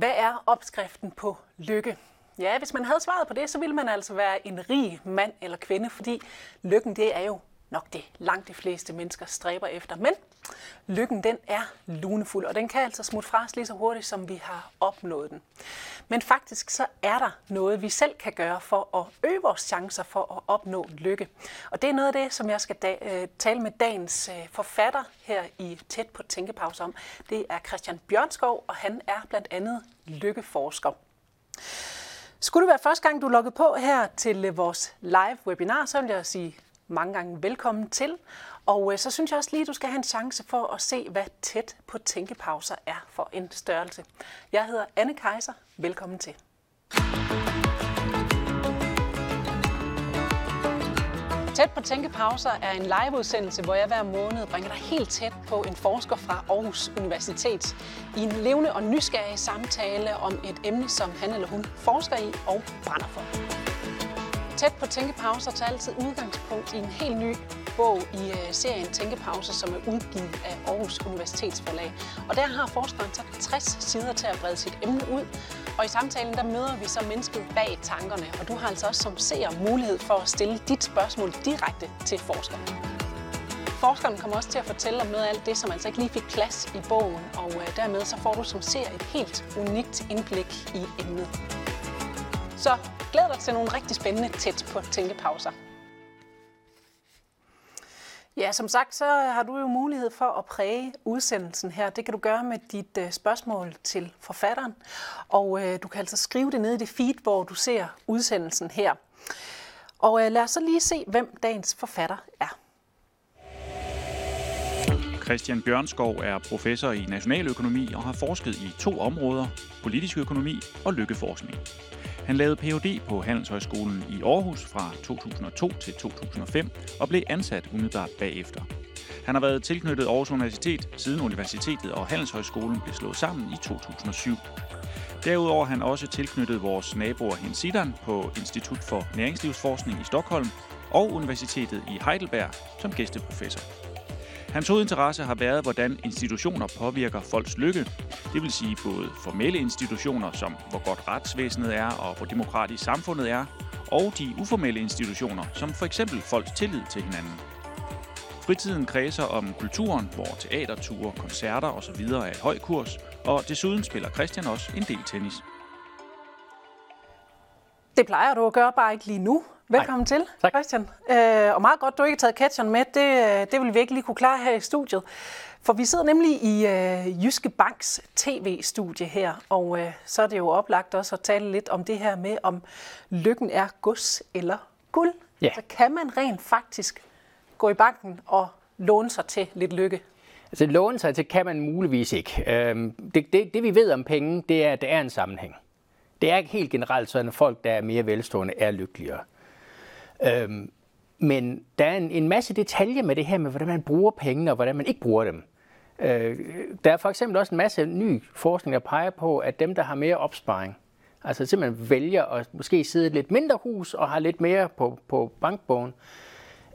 Hvad er opskriften på lykke? Ja, hvis man havde svaret på det, så ville man altså være en rig mand eller kvinde, fordi lykken det er jo nok det langt de fleste mennesker stræber efter. Men lykken den er lunefuld, og den kan altså smutte fra os lige så hurtigt, som vi har opnået den. Men faktisk så er der noget, vi selv kan gøre for at øge vores chancer for at opnå lykke. Og det er noget af det, som jeg skal da- øh, tale med dagens øh, forfatter her i Tæt på Tænkepause om. Det er Christian Bjørnskov, og han er blandt andet lykkeforsker. Skulle det være første gang, du er logget på her til øh, vores live webinar, så vil jeg sige mange gange velkommen til. Og øh, så synes jeg også lige, at du skal have en chance for at se, hvad tæt på tænkepauser er for en størrelse. Jeg hedder Anne Kejser. Velkommen til. Tæt på Tænkepauser er en liveudsendelse, hvor jeg hver måned bringer dig helt tæt på en forsker fra Aarhus Universitet i en levende og nysgerrig samtale om et emne, som han eller hun forsker i og brænder for. Tæt på Tænkepauser tager altid udgangspunkt i en helt ny bog i øh, serien Tænkepauser, som er udgivet af Aarhus Universitetsforlag. Og der har forskeren så 60 sider til at brede sit emne ud. Og i samtalen der møder vi så mennesket bag tankerne, og du har altså også som seer mulighed for at stille dit spørgsmål direkte til forskeren. Forskeren kommer også til at fortælle om noget af alt det, som altså ikke lige fik plads i bogen, og øh, dermed så får du som ser et helt unikt indblik i emnet. Så glæd dig til nogle rigtig spændende tæt på tænkepauser. Ja, som sagt, så har du jo mulighed for at præge udsendelsen her. Det kan du gøre med dit uh, spørgsmål til forfatteren. Og uh, du kan altså skrive det ned i det feed, hvor du ser udsendelsen her. Og uh, lad os så lige se, hvem dagens forfatter er. Christian Bjørnskov er professor i nationaløkonomi og har forsket i to områder, politisk økonomi og lykkeforskning. Han lavede Ph.D. på Handelshøjskolen i Aarhus fra 2002 til 2005 og blev ansat umiddelbart bagefter. Han har været tilknyttet Aarhus Universitet siden universitetet og Handelshøjskolen blev slået sammen i 2007. Derudover er han også tilknyttet vores naboer Hensidan på Institut for Næringslivsforskning i Stockholm og Universitetet i Heidelberg som gæsteprofessor. Hans hovedinteresse har været, hvordan institutioner påvirker folks lykke. Det vil sige både formelle institutioner, som hvor godt retsvæsenet er og hvor demokratisk samfundet er, og de uformelle institutioner, som for eksempel folks tillid til hinanden. Fritiden kredser om kulturen, hvor teaterture, koncerter osv. er et høj kurs, og desuden spiller Christian også en del tennis. Det plejer du at gøre, bare ikke lige nu. Velkommen Nej. til, Tak. Christian. Øh, og meget godt, du ikke har taget catcheren med. Det, øh, det vil vi ikke lige kunne klare her i studiet. For vi sidder nemlig i øh, Jyske Banks tv-studie her, og øh, så er det jo oplagt også at tale lidt om det her med, om lykken er gods eller guld. Ja. Så kan man rent faktisk gå i banken og låne sig til lidt lykke. Altså låne sig til kan man muligvis ikke. Øhm, det, det, det vi ved om penge, det er, at der er en sammenhæng. Det er ikke helt generelt sådan, at folk, der er mere velstående, er lykkeligere. Øhm, men der er en, en masse detaljer med det her med, hvordan man bruger pengene og hvordan man ikke bruger dem. Øh, der er for eksempel også en masse ny forskning, der peger på, at dem, der har mere opsparing, altså simpelthen vælger at måske sidde i et lidt mindre hus og har lidt mere på, på bankbogen,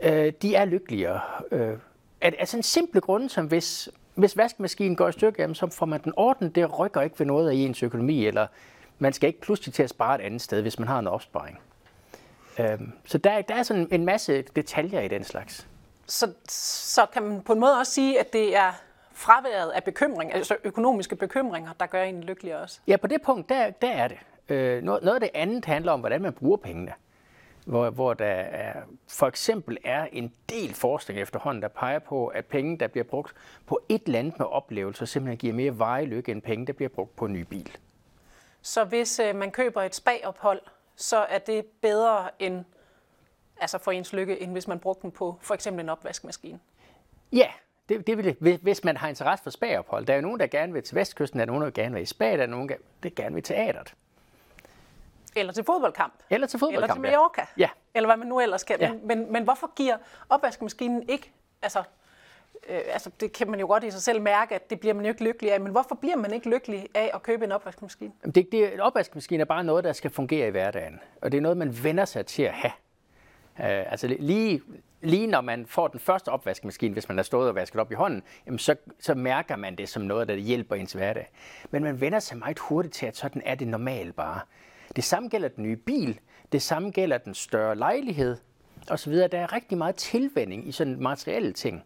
øh, de er lykkeligere. Øh, altså en sådan simple grund, som hvis, hvis vaskemaskinen går i stykker, jamen, så får man den ordnet, det rykker ikke ved noget af ens økonomi, eller man skal ikke pludselig til at spare et andet sted, hvis man har en opsparing. Øh, så der, der er sådan en masse detaljer i den slags. Så, så kan man på en måde også sige, at det er fraværet af bekymring, altså økonomiske bekymringer, der gør en lykkeligere også. Ja, på det punkt, der, der er det. Øh, noget, noget af det andet handler om, hvordan man bruger pengene. Hvor, hvor der er, for eksempel er en del forskning efterhånden, der peger på, at penge, der bliver brugt på et land med oplevelser, simpelthen giver mere veje lykke end penge, der bliver brugt på en ny bil. Så hvis øh, man køber et spagophold, så er det bedre end, altså for ens lykke, end hvis man brugte den på for eksempel en opvaskemaskine. Ja, det, det vil, hvis- hvis man har interesse for spagophold. Der er jo nogen, der gerne vil til Vestkysten, der er nogen, der gerne vil i Spag, der er nogen, der gerne vil til teateret. Eller til fodboldkamp. Eller til Eller fodboldkamp. til Mallorca. Ja. Eller hvad man nu ellers kan. Ja. Men, men, men hvorfor giver opvaskemaskinen ikke, altså, øh, altså det kan man jo godt i sig selv mærke, at det bliver man jo ikke lykkelig af, men hvorfor bliver man ikke lykkelig af at købe en opvaskemaskine? Jamen, Det, det, en opvaskemaskine er bare noget, der skal fungere i hverdagen. Og det er noget, man vender sig til at have. Øh, altså lige, lige når man får den første opvaskemaskine, hvis man har stået og vasket op i hånden, jamen så, så mærker man det som noget, der hjælper ens hverdag. Men man vender sig meget hurtigt til, at sådan er det normalt bare. Det samme gælder den nye bil, det samme gælder den større lejlighed og så videre. Der er rigtig meget tilvænding i sådan materielle ting,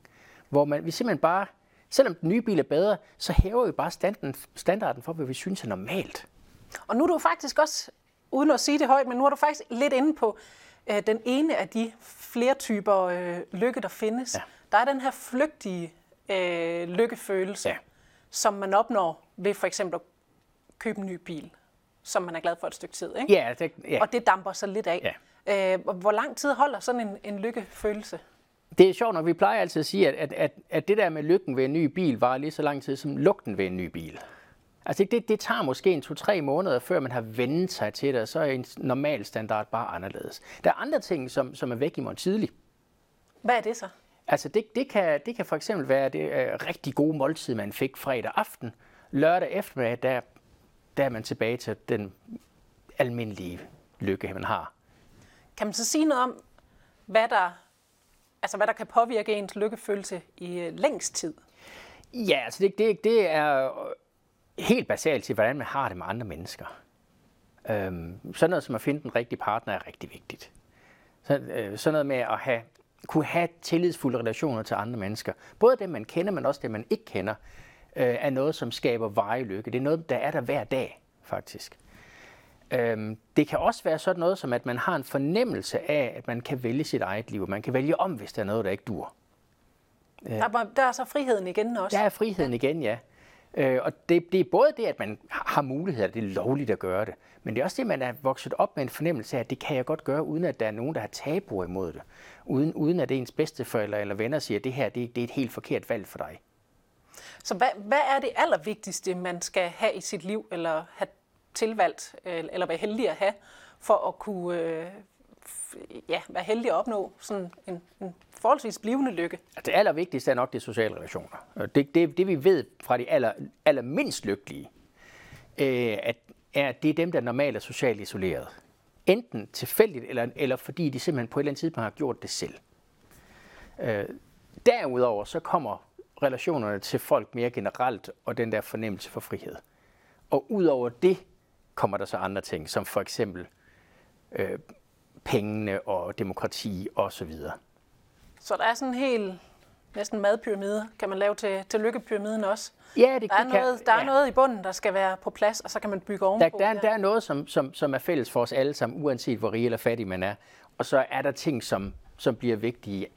hvor man, vi simpelthen bare, selvom den nye bil er bedre, så hæver vi bare standarden, standarden for, hvad vi synes er normalt. Og nu er du faktisk også, uden at sige det højt, men nu er du faktisk lidt inde på øh, den ene af de flere typer øh, lykke, der findes. Ja. Der er den her flygtige øh, lykkefølelse, ja. som man opnår ved for eksempel at købe en ny bil, som man er glad for et stykke tid. Ikke? Ja, det, ja. Og det damper så lidt af. Ja. Øh, hvor lang tid holder sådan en, en lykkefølelse? Det er sjovt, når vi plejer altid at sige, at, at, at, at det der med lykken ved en ny bil var lige så lang tid som lugten ved en ny bil. Altså det, det tager måske en to-tre måneder, før man har vendt sig til det, og så er en normal standard bare anderledes. Der er andre ting, som, som er væk i morgen tidlig. Hvad er det så? Altså det, det, kan, det kan for eksempel være det uh, rigtig gode måltid, man fik fredag aften. Lørdag eftermiddag, der, der er man tilbage til den almindelige lykke, man har. Kan man så sige noget om, hvad der, altså hvad der kan påvirke ens lykkefølelse i øh, længst tid? Ja, altså det, det, det er øh, helt basalt til, hvordan man har det med andre mennesker. Øhm, sådan noget som at finde den rigtige partner er rigtig vigtigt. Så, øh, sådan noget med at have, kunne have tillidsfulde relationer til andre mennesker, både dem man kender, men også dem man ikke kender, øh, er noget, som skaber veje lykke. Det er noget, der er der hver dag, faktisk. Øhm, det kan også være sådan noget som, at man har en fornemmelse af, at man kan vælge sit eget liv. Man kan vælge om, hvis der er noget, der ikke dur. Der, der er så friheden igen også. Der er friheden igen, ja. Øh, og det, det er både det, at man har muligheder, det er lovligt at gøre det, men det er også det, at man er vokset op med en fornemmelse af, at det kan jeg godt gøre, uden at der er nogen, der har tabuer imod det. Uden, uden at ens bedsteforældre eller venner siger, at det her det, det er et helt forkert valg for dig. Så hvad, hvad er det allervigtigste, man skal have i sit liv, eller have tilvalgt, øh, eller være heldig at have, for at kunne øh, ja, være heldig at opnå sådan en, en forholdsvis blivende lykke. Altså, det allervigtigste er nok de sociale relationer. Det, det, det vi ved fra de aller, allermindst lykkelige, øh, at, er, at det er dem, der normalt er socialt isoleret. Enten tilfældigt, eller, eller fordi de simpelthen på et eller andet tidspunkt har gjort det selv. Øh, derudover så kommer relationerne til folk mere generelt, og den der fornemmelse for frihed. Og udover det kommer der så andre ting, som for eksempel øh, pengene og demokrati osv. Så, så der er sådan en helt næsten madpyramide, kan man lave til, til lykkepyramiden også. Ja, det, der er, noget, der er ja. noget i bunden, der skal være på plads, og så kan man bygge ovenpå. Der, der, der er noget, som, som, som er fælles for os alle sammen, uanset hvor rig eller fattig man er. Og så er der ting, som, som bliver vigtige,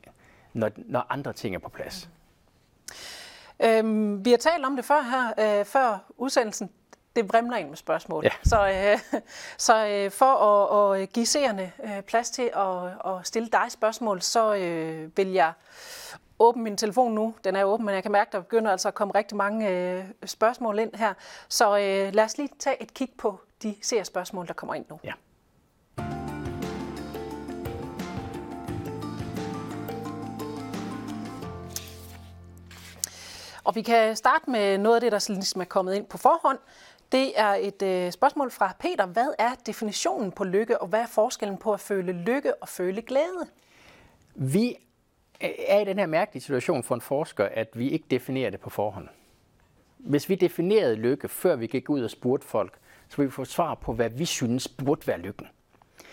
når, når andre ting er på plads. Øhm, vi har talt om det før her, øh, før udsendelsen det vrimler ind med spørgsmål. Ja. Så, øh, så øh, for at, at give seerne øh, plads til at, at stille dig spørgsmål, så øh, vil jeg åbne min telefon nu. Den er åben, men jeg kan mærke, at der begynder altså at komme rigtig mange øh, spørgsmål ind her. Så øh, lad os lige tage et kig på de seerspørgsmål, der kommer ind nu. Ja. Og vi kan starte med noget af det, der ligesom er kommet ind på forhånd. Det er et øh, spørgsmål fra Peter. Hvad er definitionen på lykke, og hvad er forskellen på at føle lykke og føle glæde? Vi er i den her mærkelige situation for en forsker, at vi ikke definerer det på forhånd. Hvis vi definerede lykke, før vi gik ud og spurgte folk, så ville vi få svar på, hvad vi synes burde være lykken.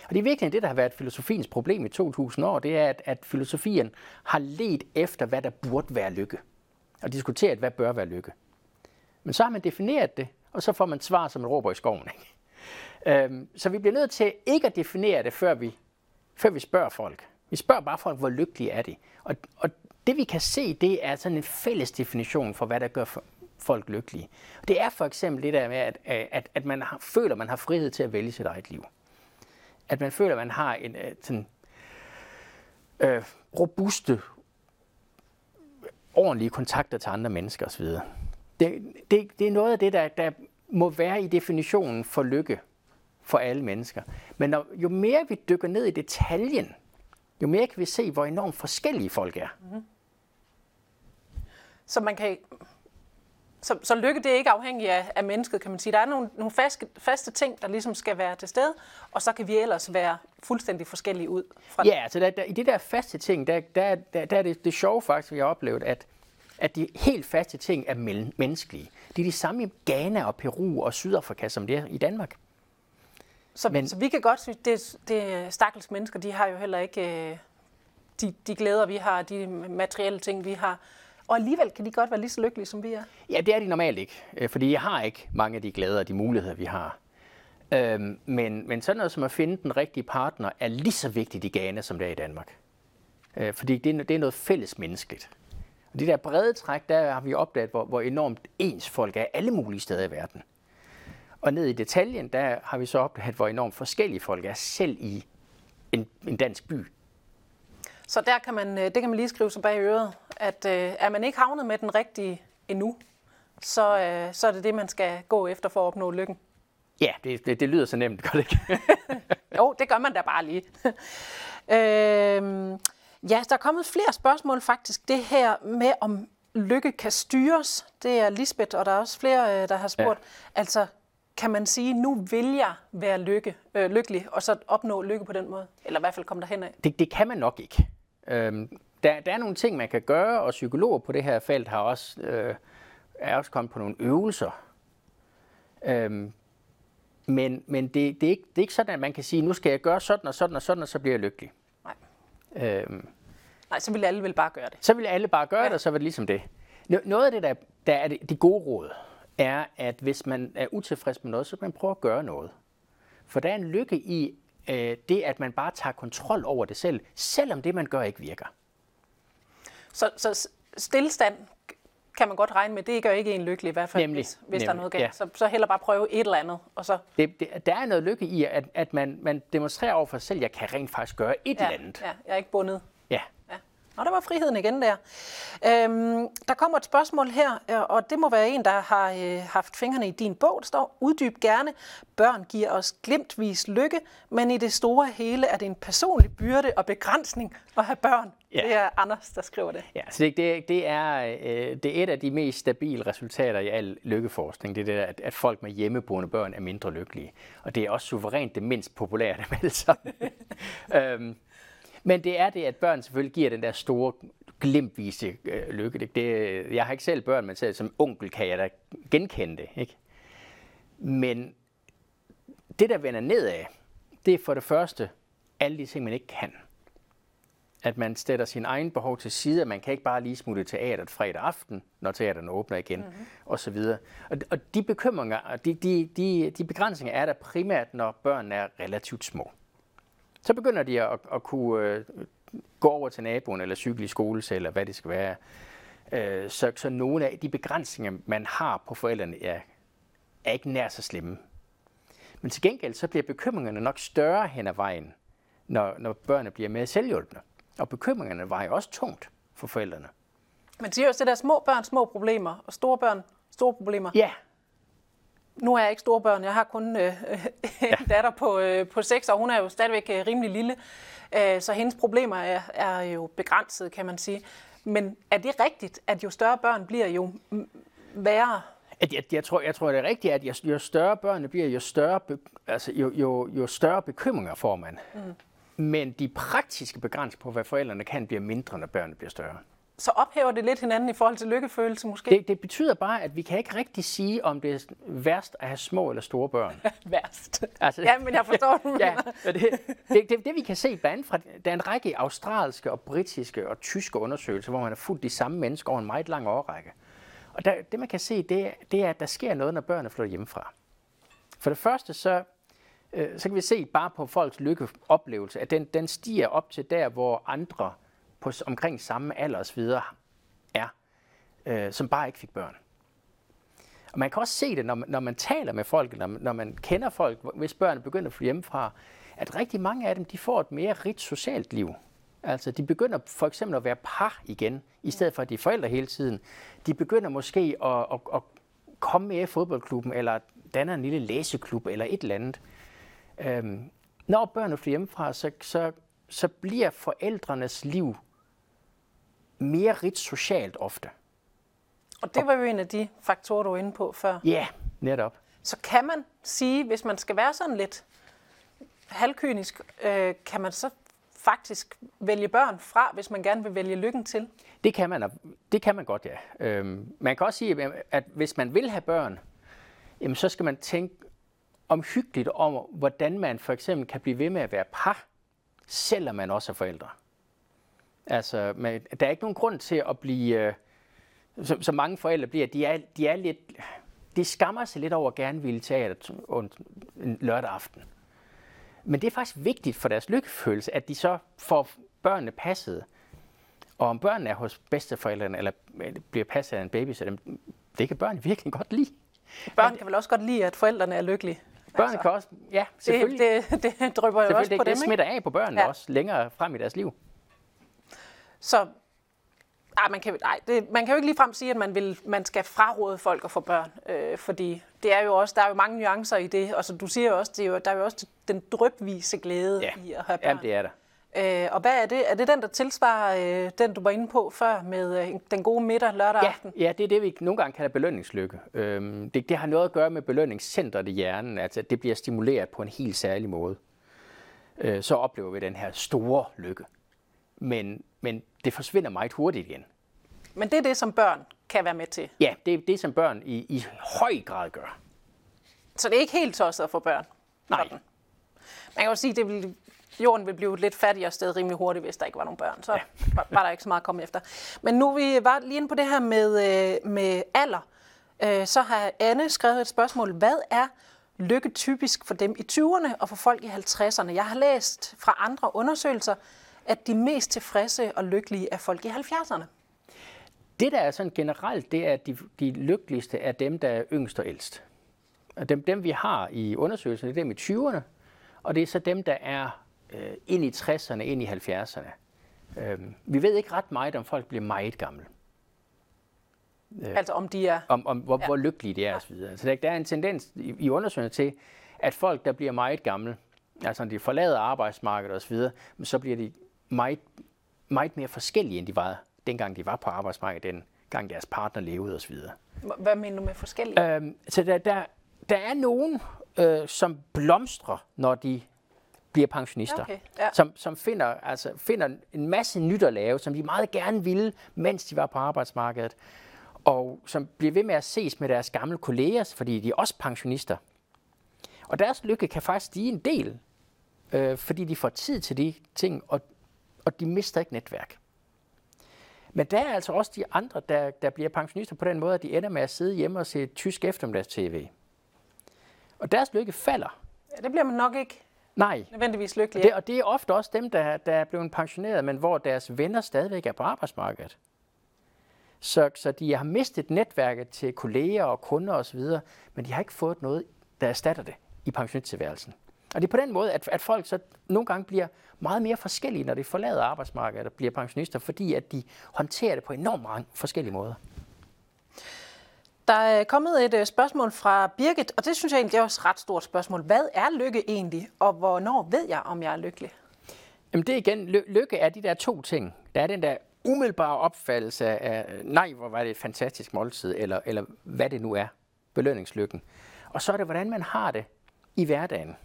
Og det er virkelig det, der har været filosofiens problem i 2000 år, det er, at, at filosofien har let efter, hvad der burde være lykke. Og diskuteret, hvad bør være lykke. Men så har man defineret det, og så får man svar som en råber i skoven. Ikke? Øhm, så vi bliver nødt til ikke at definere det, før vi, før vi spørger folk. Vi spørger bare folk, hvor lykkelige er de. Og, og det vi kan se, det er sådan en fælles definition for, hvad der gør folk lykkelige. Det er for eksempel det der med, at, øh, at, at man har, føler, at man har frihed til at vælge sit eget liv. At man føler, at man har en øh, sådan, øh, robuste, ordentlige kontakter til andre mennesker osv. Det, det, det er noget af det, der, der må være i definitionen for lykke for alle mennesker. Men når, jo mere vi dykker ned i detaljen, jo mere kan vi se, hvor enormt forskellige folk er. Mm-hmm. Så man kan, Så, så lykke det er ikke afhængigt af, af mennesket, kan man sige. Der er nogle, nogle faste, faste ting, der ligesom skal være til stede, og så kan vi ellers være fuldstændig forskellige ud. Fra ja, altså der, der, i det der faste ting, der, der, der, der er det, det sjove faktisk, vi har oplevet, at, at de helt faste ting er menneskelige. Det er de samme i Ghana og Peru og Sydafrika, som det er i Danmark. Så, Men, så vi kan godt synes, det, det stakkels mennesker, de har jo heller ikke øh, de, de glæder, vi har, de materielle ting, vi har. Og alligevel kan de godt være lige så lykkelige, som vi er. Ja, det er de normalt ikke, øh, fordi jeg har ikke mange af de glæder og de muligheder, vi har. Øhm, men, men sådan noget som at finde den rigtige partner er lige så vigtigt i Ghana, som det er i Danmark. Øh, fordi det er, det er noget fælles menneskeligt. Og det der brede træk, der har vi opdaget, hvor, hvor enormt ens folk er alle mulige steder i verden. Og ned i detaljen, der har vi så opdaget, hvor enormt forskellige folk er, selv i en, en dansk by. Så der kan man, øh, det kan man lige skrive sig bag øret, at øh, er man ikke havnet med den rigtige endnu, så, øh, så er det det, man skal gå efter for at opnå lykken. Ja, det, det, det lyder så nemt, gør det ikke? jo, det gør man da bare lige. øhm, ja, der er kommet flere spørgsmål faktisk. Det her med, om lykke kan styres, det er Lisbeth, og der er også flere, der har spurgt. Ja. Altså, kan man sige, nu vil jeg være lykke, øh, lykkelig, og så opnå lykke på den måde? Eller i hvert fald komme derhen af? Det, det kan man nok ikke. Øhm, der, der er nogle ting, man kan gøre, og psykologer på det her felt har også, øh, er også kommet på nogle øvelser. Øhm, men men det, det, er ikke, det er ikke sådan, at man kan sige, nu skal jeg gøre sådan og sådan og sådan, og så bliver jeg lykkelig. Øhm, Nej, så vil alle vel bare gøre det. Så vil alle bare gøre ja. det, og så vil det ligesom det. Noget af det, der, der er det, de gode råd, er, at hvis man er utilfreds med noget, så kan man prøve at gøre noget. For der er en lykke i øh, det, at man bare tager kontrol over det selv, selvom det, man gør, ikke virker. Så, så stillstand kan man godt regne med, det gør ikke en lykkelig i hvert fald, nemlig, hvis, hvis nemlig, der er noget galt. Ja. Så, så heller bare prøve et eller andet. Og så... det, det, der er noget lykke i, at, at man, man demonstrerer over for sig selv, jeg kan rent faktisk gøre et ja, eller andet. Ja, jeg er ikke bundet. Ja. Og der var friheden igen der. Øhm, der kommer et spørgsmål her, øh, og det må være en, der har øh, haft fingrene i din bog. Der står, uddyb gerne, børn giver os glimtvis lykke, men i det store hele er det en personlig byrde og begrænsning at have børn. Ja. Det er Anders, der skriver det. Ja, så det, det, det, er, øh, det er et af de mest stabile resultater i al lykkeforskning. Det er det, at, at folk med hjemmeboende børn er mindre lykkelige. Og det er også suverænt det mindst populære af dem alle sammen. øhm, men det er det, at børn selvfølgelig giver den der store glimtvise øh, lykke. Det, det, jeg har ikke selv børn, men selv som onkel kan jeg da genkende det. Ikke? Men det, der vender nedad, det er for det første alle de ting, man ikke kan. At man stætter sin egen behov til side, at man kan ikke bare lige smutte teateret fredag aften, når teaterne åbner igen, mm-hmm. osv. Og, og de bekymringer, de, de, de, de begrænsninger er der primært, når børn er relativt små. Så begynder de at, at kunne øh, gå over til naboen, eller cykle i skole, eller hvad det skal være. Øh, så, så nogle af de begrænsninger, man har på forældrene, er, er ikke nær så slemme. Men til gengæld så bliver bekymringerne nok større hen ad vejen, når, når børnene bliver mere selvhjulpne. Og bekymringerne vejer også tungt for forældrene. Man siger også, det der små børn, små problemer, og store børn, store problemer. Ja, nu er jeg ikke store børn, jeg har kun øh, en ja. datter på, øh, på 6, og hun er jo stadigvæk øh, rimelig lille, øh, så hendes problemer er, er jo begrænset, kan man sige. Men er det rigtigt, at jo større børn bliver, jo værre? At jeg, jeg, tror, jeg tror, det er rigtigt, at jo, jo større børnene bliver, jo større, be, altså, jo, jo, jo større bekymringer får man. Mm. Men de praktiske begrænsninger på, hvad forældrene kan, bliver mindre, når børnene bliver større så ophæver det lidt hinanden i forhold til lykkefølelse måske? Det, det betyder bare, at vi kan ikke rigtig sige, om det er værst at have små eller store børn. værst? Altså, ja, men jeg forstår det. ja, det, det, det, det, vi kan se blandt fra, der er en række australske og britiske og tyske undersøgelser, hvor man har fulgt de samme mennesker over en meget lang årrække. Og der, det man kan se, det, det er, at der sker noget, når børnene flytter hjemmefra. For det første, så, øh, så kan vi se bare på folks lykkeoplevelse, at den, den stiger op til der, hvor andre på omkring samme alder osv. er, øh, som bare ikke fik børn. Og man kan også se det, når man, når man taler med folk, når man, når man kender folk, hvis børn begynder at flytte hjemmefra, at rigtig mange af dem, de får et mere rigt socialt liv. Altså, de begynder for eksempel at være par igen, i stedet for at de er forældre hele tiden. De begynder måske at, at, at komme med i fodboldklubben, eller danne en lille læseklub, eller et eller andet. Øhm, når børnene flytter hjemmefra, så, så, så bliver forældrenes liv mere rigt socialt ofte. Og det var jo en af de faktorer, du var inde på før. Ja, netop. Så kan man sige, hvis man skal være sådan lidt halvkynisk, øh, kan man så faktisk vælge børn fra, hvis man gerne vil vælge lykken til? Det kan man, det kan man godt, ja. Øhm, man kan også sige, at hvis man vil have børn, jamen så skal man tænke omhyggeligt om, hvordan man for eksempel kan blive ved med at være par, selvom man også er forældre. Altså, man, der er ikke nogen grund til at blive, øh, som, som mange forældre bliver, de er, de er lidt, de skammer sig lidt over at gerne ville teater en lørdag aften. Men det er faktisk vigtigt for deres lykkefølelse, at de så får børnene passet. Og om børnene er hos bedsteforældrene, eller øh, bliver passet af en baby, så det kan børn virkelig godt lide. Børn kan vel også godt lide, at forældrene er lykkelige? Børn altså, kan også, ja, selvfølgelig. Det, det, det drøber jo også det, på det dem, Det smitter af på børnene ja. også, længere frem i deres liv. Så ej, man, kan, ej, det, man kan jo ikke ligefrem sige, at man, vil, man skal fraråde folk at få børn, øh, fordi det er jo også, der er jo mange nuancer i det, og så du siger jo også, det er jo, der er jo også den drøbvise glæde ja. i at have børn. Jamen, det er der. Øh, og hvad er det? Er det den, der tilsvarer øh, den, du var inde på før med øh, den gode middag lørdag ja, aften? Ja, det er det, vi nogle gange kalder belønningslykke. Øhm, det, det har noget at gøre med belønningscentret i hjernen, altså at det bliver stimuleret på en helt særlig måde. Øh, så oplever vi den her store lykke. Men, men det forsvinder meget hurtigt igen. Men det er det, som børn kan være med til? Ja, det er det, som børn i, i høj grad gør. Så det er ikke helt tosset få børn? Nej. Sådan. Man kan jo sige, det vil, jorden vil blive lidt fattigere sted rimelig hurtigt, hvis der ikke var nogen børn. Så ja. var, var der ikke så meget at komme efter. Men nu vi var lige inde på det her med, øh, med alder. Øh, så har Anne skrevet et spørgsmål. Hvad er lykke typisk for dem i 20'erne og for folk i 50'erne? Jeg har læst fra andre undersøgelser, at de mest tilfredse og lykkelige er folk i 70'erne. Det, der er sådan generelt, det er, at de, de lykkeligste er dem, der er yngst og ældst. Og dem, dem vi har i undersøgelsen, det er dem i 20'erne, og det er så dem, der er øh, ind i 60'erne, ind i 70'erne. Øh, vi ved ikke ret meget, om folk bliver meget gamle. Øh, altså om de er... Om, om hvor, ja. hvor lykkelige de er osv. Så der, der er en tendens i, i undersøgelsen til, at folk, der bliver meget gamle, altså når de forlader arbejdsmarkedet osv., så bliver de meget, meget mere forskellige, end de var, dengang de var på arbejdsmarkedet, dengang deres partner levede osv. Hvad mener du med forskellige? Øhm, så der, der, der er nogen, øh, som blomstrer, når de bliver pensionister. Okay, ja. som, som finder, altså, finder en masse nyt at lave, som de meget gerne ville, mens de var på arbejdsmarkedet. Og som bliver ved med at ses med deres gamle kolleger, fordi de er også pensionister. Og deres lykke kan faktisk stige en del, øh, fordi de får tid til de ting, og, og de mister ikke netværk. Men der er altså også de andre, der, der bliver pensionister på den måde, at de ender med at sidde hjemme og se tysk eftermiddags-tv. Og deres lykke falder. Ja, det bliver man nok ikke Nej. nødvendigvis lykkelig og det, og det er ofte også dem, der, der er blevet pensioneret, men hvor deres venner stadigvæk er på arbejdsmarkedet. Så, så de har mistet netværket til kolleger og kunder osv., men de har ikke fået noget, der erstatter det i pensionstilværelsen. Og det er på den måde, at, at folk så nogle gange bliver meget mere forskellige, når de forlader arbejdsmarkedet og bliver pensionister, fordi at de håndterer det på enormt mange forskellige måder. Der er kommet et øh, spørgsmål fra Birgit, og det synes jeg egentlig er også et ret stort spørgsmål. Hvad er lykke egentlig, og hvornår ved jeg, om jeg er lykkelig? Jamen det er igen, ly- lykke er de der to ting. Der er den der umiddelbare opfattelse af, nej, hvor var det et fantastisk måltid, eller, eller hvad det nu er, belønningslykken. Og så er det, hvordan man har det i hverdagen.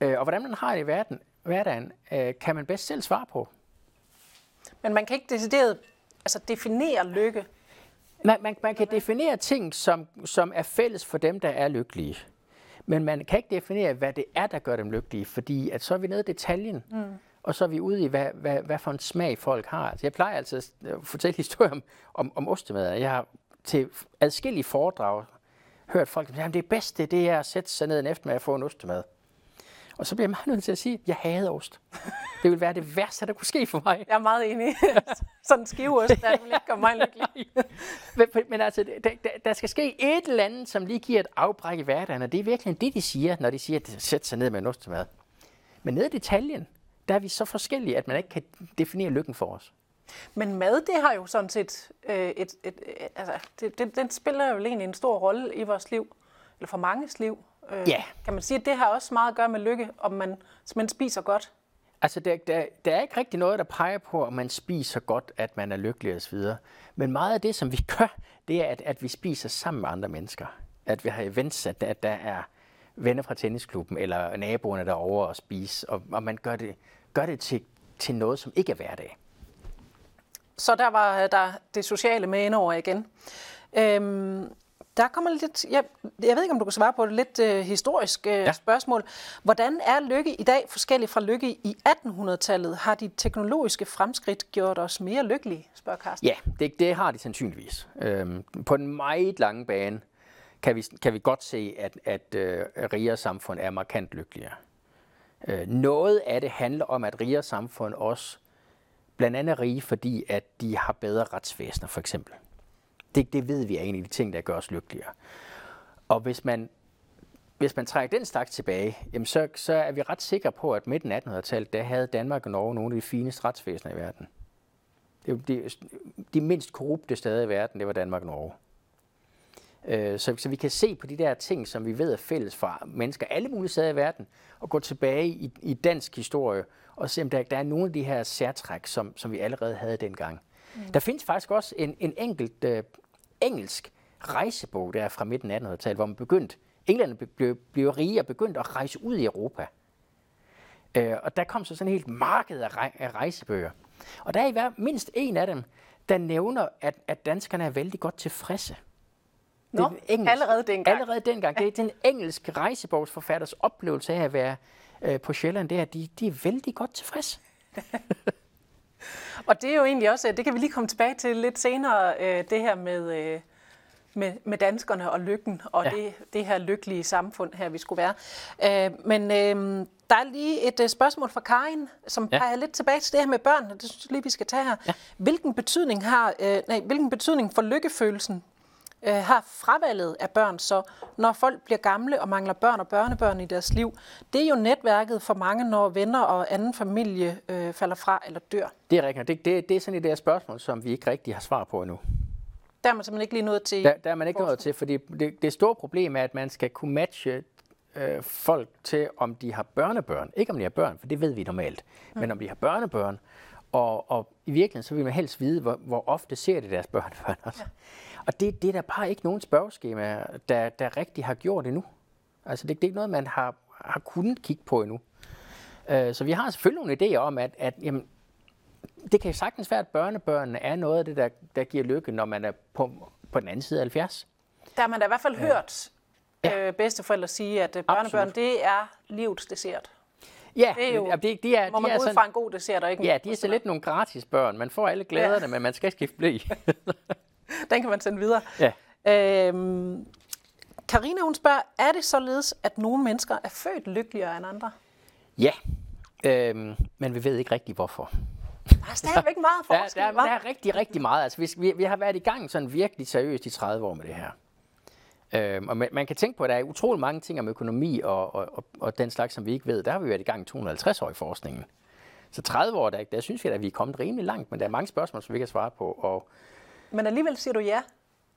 Øh, og hvordan man har det i verden, hverdagen, øh, kan man bedst selv svare på. Men man kan ikke decideret altså definere lykke. Man, man, man kan definere ting, som, som er fælles for dem, der er lykkelige. Men man kan ikke definere, hvad det er, der gør dem lykkelige, fordi at så er vi nede i detaljen, mm. og så er vi ude i, hvad, hvad, hvad for en smag folk har. Altså, jeg plejer altid at fortælle historier om, om, om ostemad. Jeg har til adskillige foredrag hørt folk sige, at det bedste det er at sætte sig ned en eftermiddag og få en ostemad. Og så bliver jeg meget nødt til at sige, at jeg hader ost. Det vil være det værste, der kunne ske for mig. Jeg er meget enig. Sådan en skiveost, der vil ikke gøre mig lykkelig. men, men altså, der, der, skal ske et eller andet, som lige giver et afbræk i hverdagen, og det er virkelig det, de siger, når de siger, at sætte sig ned med en ostemad. Men nede i detaljen, der er vi så forskellige, at man ikke kan definere lykken for os. Men mad, det har jo sådan set øh, et, et, et, altså, det, det, den spiller jo egentlig en stor rolle i vores liv, eller for manges liv. Øh, ja. Kan man sige, at det har også meget at gøre med lykke, om man, man spiser godt? Altså, der, der, der er ikke rigtig noget, der peger på, at man spiser godt, at man er lykkelig osv. Men meget af det, som vi gør, det er, at, at vi spiser sammen med andre mennesker. At vi har events, at, at der er venner fra tennisklubben, eller naboerne derovre og spise, og, og man gør det, gør det til, til noget, som ikke er hverdag. Så der var der det sociale med indover igen. Øhm, der kommer lidt, jeg, jeg ved ikke, om du kan svare på det lidt øh, historisk øh, ja. spørgsmål. Hvordan er lykke i dag forskellig fra lykke i 1800-tallet? Har de teknologiske fremskridt gjort os mere lykkelige, spørger Carsten? Ja, det, det har de sandsynligvis. Øhm, på den meget lange bane kan vi, kan vi godt se, at, at øh, rigere samfund er markant lykkeligere. Øh, noget af det handler om, at rigere samfund også blandt andet rige, fordi at de har bedre retsvæsener, for eksempel. Det, det ved vi er en af de ting, der gør os lykkeligere. Og hvis man, hvis man trækker den slags tilbage, jamen så, så er vi ret sikre på, at midten af 1800-tallet, der havde Danmark og Norge nogle af de fineste retsvæsener i verden. Det, de, de mindst korrupte steder i verden, det var Danmark og Norge. Øh, så, så vi kan se på de der ting, som vi ved er fælles fra mennesker alle mulige steder i verden, og gå tilbage i, i dansk historie og se, om der, der er nogle af de her særtræk, som, som vi allerede havde dengang. Mm. Der findes faktisk også en, en enkelt øh, engelsk rejsebog der fra midten af 1800-tallet, hvor man begyndte, England blev, blev rige og begyndte at rejse ud i Europa. Øh, og der kom så sådan et helt marked af, rej, af rejsebøger. Og der er i hver mindst en af dem, der nævner, at, at danskerne er vældig godt tilfredse. Nå, det er engelsk, allerede dengang. Allerede dengang. Det er den engelske rejsebogsforfatters oplevelse af at være øh, på Sjælland, det er, at de, de er vældig godt tilfredse. og det er jo egentlig også, det kan vi lige komme tilbage til lidt senere, øh, det her med, øh, med, med danskerne og lykken, og ja. det, det her lykkelige samfund her, vi skulle være. Øh, men øh, der er lige et spørgsmål fra Karin, som ja. peger lidt tilbage til det her med børn, det synes jeg lige, vi skal tage her. Ja. Hvilken betydning har, øh, nej, hvilken betydning for lykkefølelsen øh, har fravalget af børn så, når folk bliver gamle og mangler børn og børnebørn i deres liv. Det er jo netværket for mange, når venner og anden familie øh, falder fra eller dør. Det er rigtigt. Det, det, det er sådan et der spørgsmål, som vi ikke rigtig har svar på endnu. Der er man simpelthen ikke lige nået til. Der, der er man ikke nået til, fordi det, det store problem er, at man skal kunne matche øh, folk til, om de har børnebørn. Ikke om de har børn, for det ved vi normalt, mm. men om de har børnebørn. Og, og i virkeligheden, så vil man helst vide, hvor, hvor ofte ser de deres børnebørn også. Ja. Og det, det er der bare ikke nogen spørgeskema, der, der rigtig har gjort endnu. Altså det, det er ikke noget, man har, har kunnet kigge på endnu. Uh, så vi har selvfølgelig nogle idéer om, at, at jamen, det kan sagtens være, at børnebørnene er noget af det, der, der giver lykke, når man er på, på den anden side af 70. Der har man da i hvert fald ja. hørt ja. øh, bedsteforældre sige, at øh, børnebørn, Absolut. det er livets dessert. Ja, det er jo, det, de er, må man de er ud fra en god dessert og ikke Ja, de er så lidt nogle gratis børn. Man får alle glæderne, ja. men man skal skifte blæ. Den kan man sende videre. Ja. Øhm, Karina hun spørger, er det således, at nogle mennesker er født lykkeligere end andre? Ja, øhm, men vi ved ikke rigtig hvorfor. Der er stadigvæk meget forskel, der, der, der er rigtig, rigtig meget. Altså, vi, vi, vi har været i gang sådan virkelig seriøst i 30 år med det her. Øhm, og man, man kan tænke på, at der er utrolig mange ting om økonomi og, og, og, og den slags, som vi ikke ved. Der har vi været i gang i 250 år i forskningen. Så 30 år, der, der synes vi, at vi er kommet rimelig langt, men der er mange spørgsmål, som vi kan svare på. Og, men alligevel siger du ja.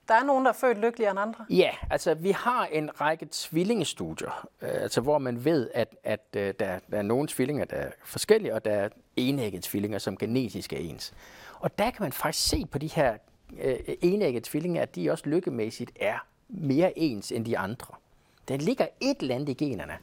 Der er nogen, der er født lykkeligere end andre. Ja, altså vi har en række tvillingestudier, øh, altså hvor man ved, at, at øh, der, der er nogle tvillinger, der er forskellige, og der er enæggede tvillinger, som genetisk er ens. Og der kan man faktisk se på de her øh, enæggede tvillinger, at de også lykkemæssigt er mere ens end de andre. Der ligger et eller andet i generne.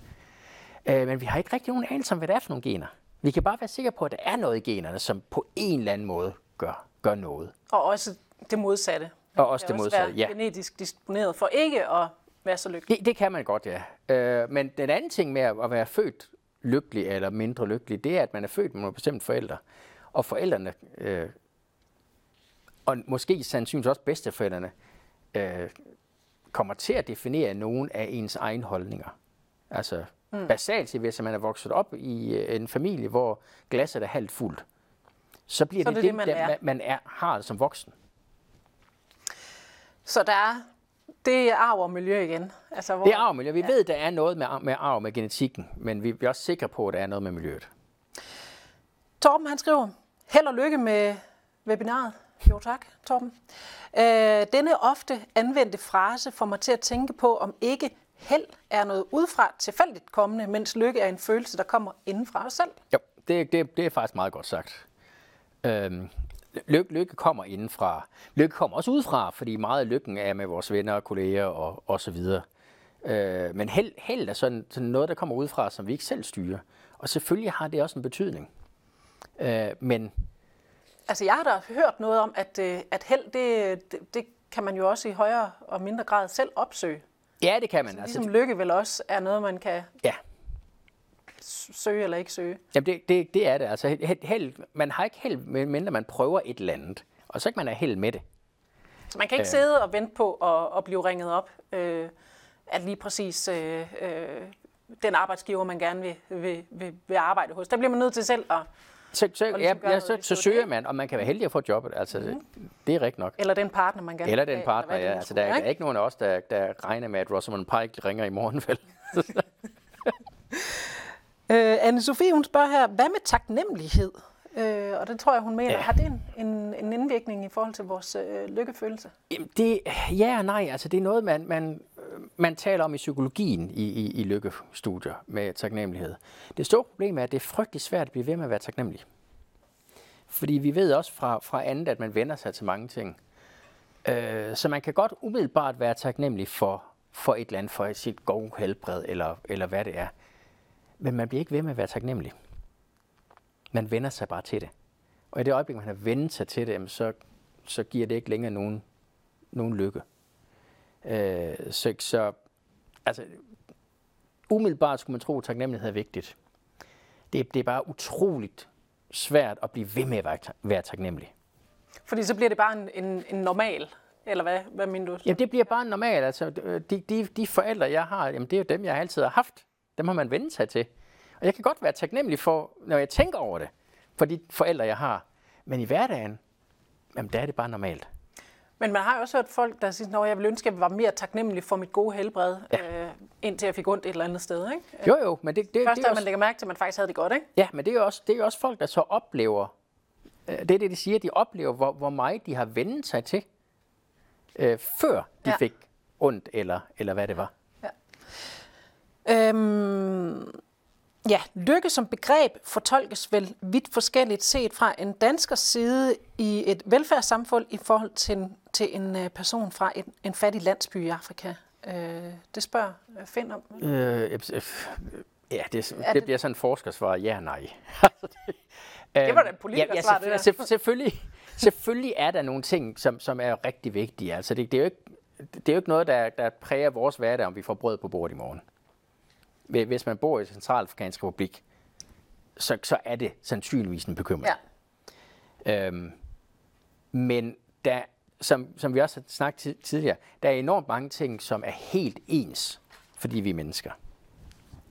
Øh, men vi har ikke rigtig nogen anelse om, hvad det er for nogle gener. Vi kan bare være sikre på, at der er noget i generne, som på en eller anden måde gør, gør noget. Og også det modsatte. Og også det modsatte, også ja. genetisk disponeret for ikke at være så lykkelig. Det, det kan man godt, ja. Øh, men den anden ting med at være født lykkelig eller mindre lykkelig, det er, at man er født med nogle bestemte forældre. Og forældrene, øh, og måske sandsynligvis også bedsteforældrene, øh, kommer til at definere nogen af ens egne holdninger. Altså mm. basalt set, hvis man er vokset op i øh, en familie, hvor glasset er halvt fuldt, så bliver så det det, det man, der, er. man er, har som voksen. Så der er, det er arv og miljø igen? Altså, hvor, det er arv og miljø. Vi ja. ved, der er noget med, med arv med genetikken, men vi er også sikre på, at der er noget med miljøet. Torben han skriver, held og lykke med webinaret. Jo tak, Torben. Øh, denne ofte anvendte frase får mig til at tænke på, om ikke held er noget udefra tilfældigt kommende, mens lykke er en følelse, der kommer inden fra os selv. Jo, det, det, det er faktisk meget godt sagt. Øhm, lykke, lykke kommer indenfra. Lykke kommer også udefra, fordi meget af lykken er med vores venner og kolleger og, og så videre. Øh, men held, held er sådan, sådan noget, der kommer udefra, som vi ikke selv styrer. Og selvfølgelig har det også en betydning. Øh, men Altså, jeg har da hørt noget om, at, øh, at held, det, det, det kan man jo også i højere og mindre grad selv opsøge. ja, det kan man. Altså, ligesom lykke vel også er noget, man kan ja, søge eller ikke søge. Jamen det, det, det er det. Altså, held, man har ikke held, medmindre man prøver et eller andet. Og så kan man have held med det. Så man kan ikke sidde og vente på at, at blive ringet op, øh, at lige præcis øh, øh, den arbejdsgiver, man gerne vil, vil, vil, vil arbejde hos, der bliver man nødt til selv at, Så, så, ligesom ja, ja, så, så søger man, og man kan være heldig at få jobbet. Altså, mm. det er rigtigt nok. eller den partner, man gerne Eller den partner, det ja. Altså, der, er, være, der er ikke nogen af os, der, der regner med, at Rosamund Pike ringer i morgen, vel? Øh, Anne-Sophie, hun spørger her, hvad med taknemmelighed? Øh, og det tror jeg, hun mener. Ja. Har det en, en, en indvirkning i forhold til vores øh, lykkefølelse? Jamen, det, ja og nej. Altså, det er noget, man, man, øh, man taler om i psykologien i, i, i lykkestudier med taknemmelighed. Det store problem er, at det er frygtelig svært at blive ved med at være taknemmelig. Fordi vi ved også fra, fra andet, at man vender sig til mange ting. Øh, så man kan godt umiddelbart være taknemmelig for, for et eller andet, for sit gode helbred, eller, eller hvad det er. Men man bliver ikke ved med at være taknemmelig. Man vender sig bare til det. Og i det øjeblik, man har vendt sig til det, så, så giver det ikke længere nogen, nogen lykke. Øh, så, så altså, umiddelbart skulle man tro, at taknemmelighed er vigtigt. Det, det er bare utroligt svært at blive ved med at være, være taknemmelig. Fordi så bliver det bare en, en, en normal, eller hvad, hvad mener du? Jamen, det bliver bare normalt. Altså, de, de, de forældre, jeg har, jamen, det er jo dem, jeg altid har haft. Dem har man vendt sig til. Og jeg kan godt være taknemmelig for, når jeg tænker over det, for de forældre, jeg har. Men i hverdagen, jamen, der er det bare normalt. Men man har jo også hørt folk, der siger, at jeg vil ønske, at jeg var mere taknemmelig for mit gode helbred, ja. øh, indtil jeg fik ondt et eller andet sted. Ikke? Jo, jo, men det, det, Først det er man også, lægger mærke til, at man faktisk havde det godt. Ikke? ja, men det er jo også, det er jo også folk, der så oplever, øh, det er det, de siger, de oplever, hvor, hvor meget de har vendt sig til, øh, før de Ja. fik ondt, eller, eller hvad det var. Øhm, ja, lykke som begreb fortolkes vel vidt forskelligt set fra en danskers side i et velfærdssamfund i forhold til, til en øh, person fra en, en fattig landsby i Afrika. Øh, det spørger øh, Finn om. Øh, ja, det, det, det- det bliver sådan en forskersvar, ja nej. Det var da et politikersvar, det der. selvfø- selvfølgelig, selvfølgelig er der nogle ting, som, som er rigtig vigtige. Altså, det, det, er jo ikke, det er jo ikke noget, der, der præger vores hverdag, om vi får brød på bordet i morgen. Hvi- Hvis man bor i Centralafrikansk Republik, så, så er det sandsynligvis en bekymring. Ja. Øhm, men der, som, som vi også har snakket ti- tidligere, der er enormt mange ting, som er helt ens, fordi vi er mennesker.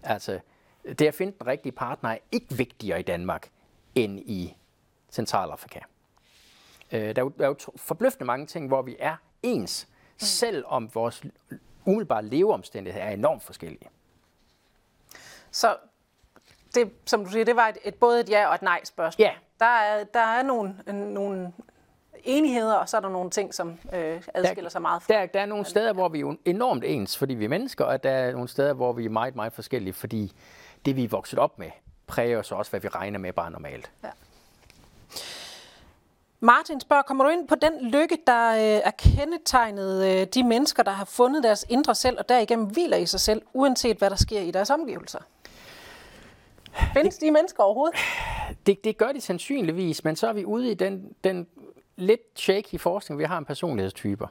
Altså, det at finde den rigtige partner er ikke vigtigere i Danmark end i Centralafrika. Øh, der, er jo, der er jo forbløffende mange ting, hvor vi er ens, mm. selvom vores umiddelbare leveomstændigheder er enormt forskellige. Så det, som du siger, det var et, et både et ja og et nej spørgsmål. Ja. Der er, der er nogle, nogle enigheder, og så er der nogle ting, som øh, adskiller sig meget fra. Der, der er nogle steder, hvor vi er enormt ens, fordi vi er mennesker, og der er nogle steder, hvor vi er meget, meget forskellige, fordi det, vi er vokset op med, præger så også, hvad vi regner med bare normalt. Martin spørger, kommer du ind på den lykke, der øh, er kendetegnet øh, de mennesker, der har fundet deres indre selv, og derigennem hviler i sig selv, uanset hvad der sker i deres omgivelser? Findes de mennesker overhovedet? Det, det gør de sandsynligvis, men så er vi ude i den, den lidt shaky forskning, vi har om personlighedstyper.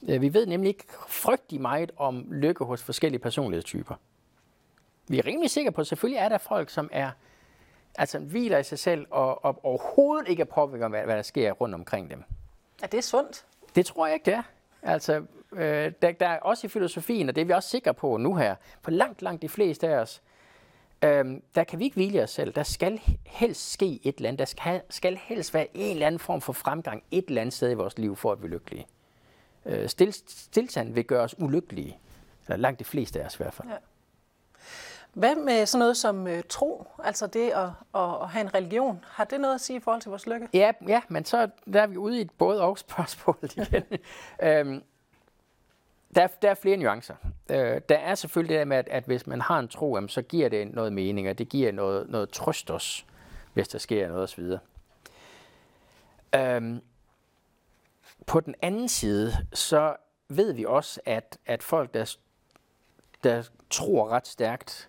Vi ved nemlig ikke frygtelig meget om lykke hos forskellige personlighedstyper. Vi er rimelig sikre på, at selvfølgelig er der folk, som er altså hviler i sig selv og, og overhovedet ikke er påvirket af, hvad, hvad der sker rundt omkring dem. Er det sundt? Det tror jeg ikke, det er. Altså, øh, der, der er også i filosofien, og det er vi også sikre på nu her, for langt, langt de fleste af os, øh, der kan vi ikke hvile os selv. Der skal helst ske et eller andet. Der skal, skal helst være en eller anden form for fremgang et eller andet sted i vores liv, for at vi er lykkelige. Øh, stil, stilstand vil gøre os ulykkelige. Eller langt de fleste af os i hvert fald. Ja. Hvad med sådan noget som øh, tro, altså det at, at, at have en religion? Har det noget at sige i forhold til vores lykke? Ja, ja, men så der er vi ude i et både og spørgsmål igen. øhm, der, er, der er flere nuancer. Øh, der er selvfølgelig det der med, at, at hvis man har en tro, jamen, så giver det noget mening, og det giver noget, noget trøst os, hvis der sker noget osv. Øhm, på den anden side, så ved vi også, at, at folk, der, der tror ret stærkt,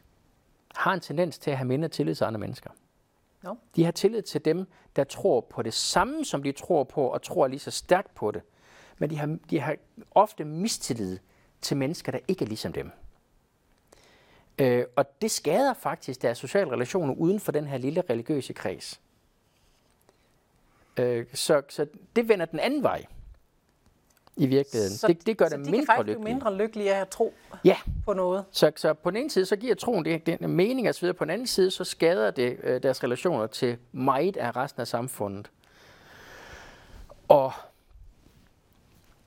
har en tendens til at have mindre tillid til andre mennesker. No. De har tillid til dem, der tror på det samme, som de tror på, og tror lige så stærkt på det. Men de har, de har ofte mistillid til mennesker, der ikke er ligesom dem. Øh, og det skader faktisk deres sociale relationer uden for den her lille religiøse kreds. Øh, så, så det vender den anden vej i virkeligheden. Så, det, det gør så dem de mindre kan lykkelige. mindre lykkelige af at tro ja. på noget. Så, så på den ene side, så giver troen det, den mening og så videre. På den anden side, så skader det øh, deres relationer til meget af resten af samfundet. Og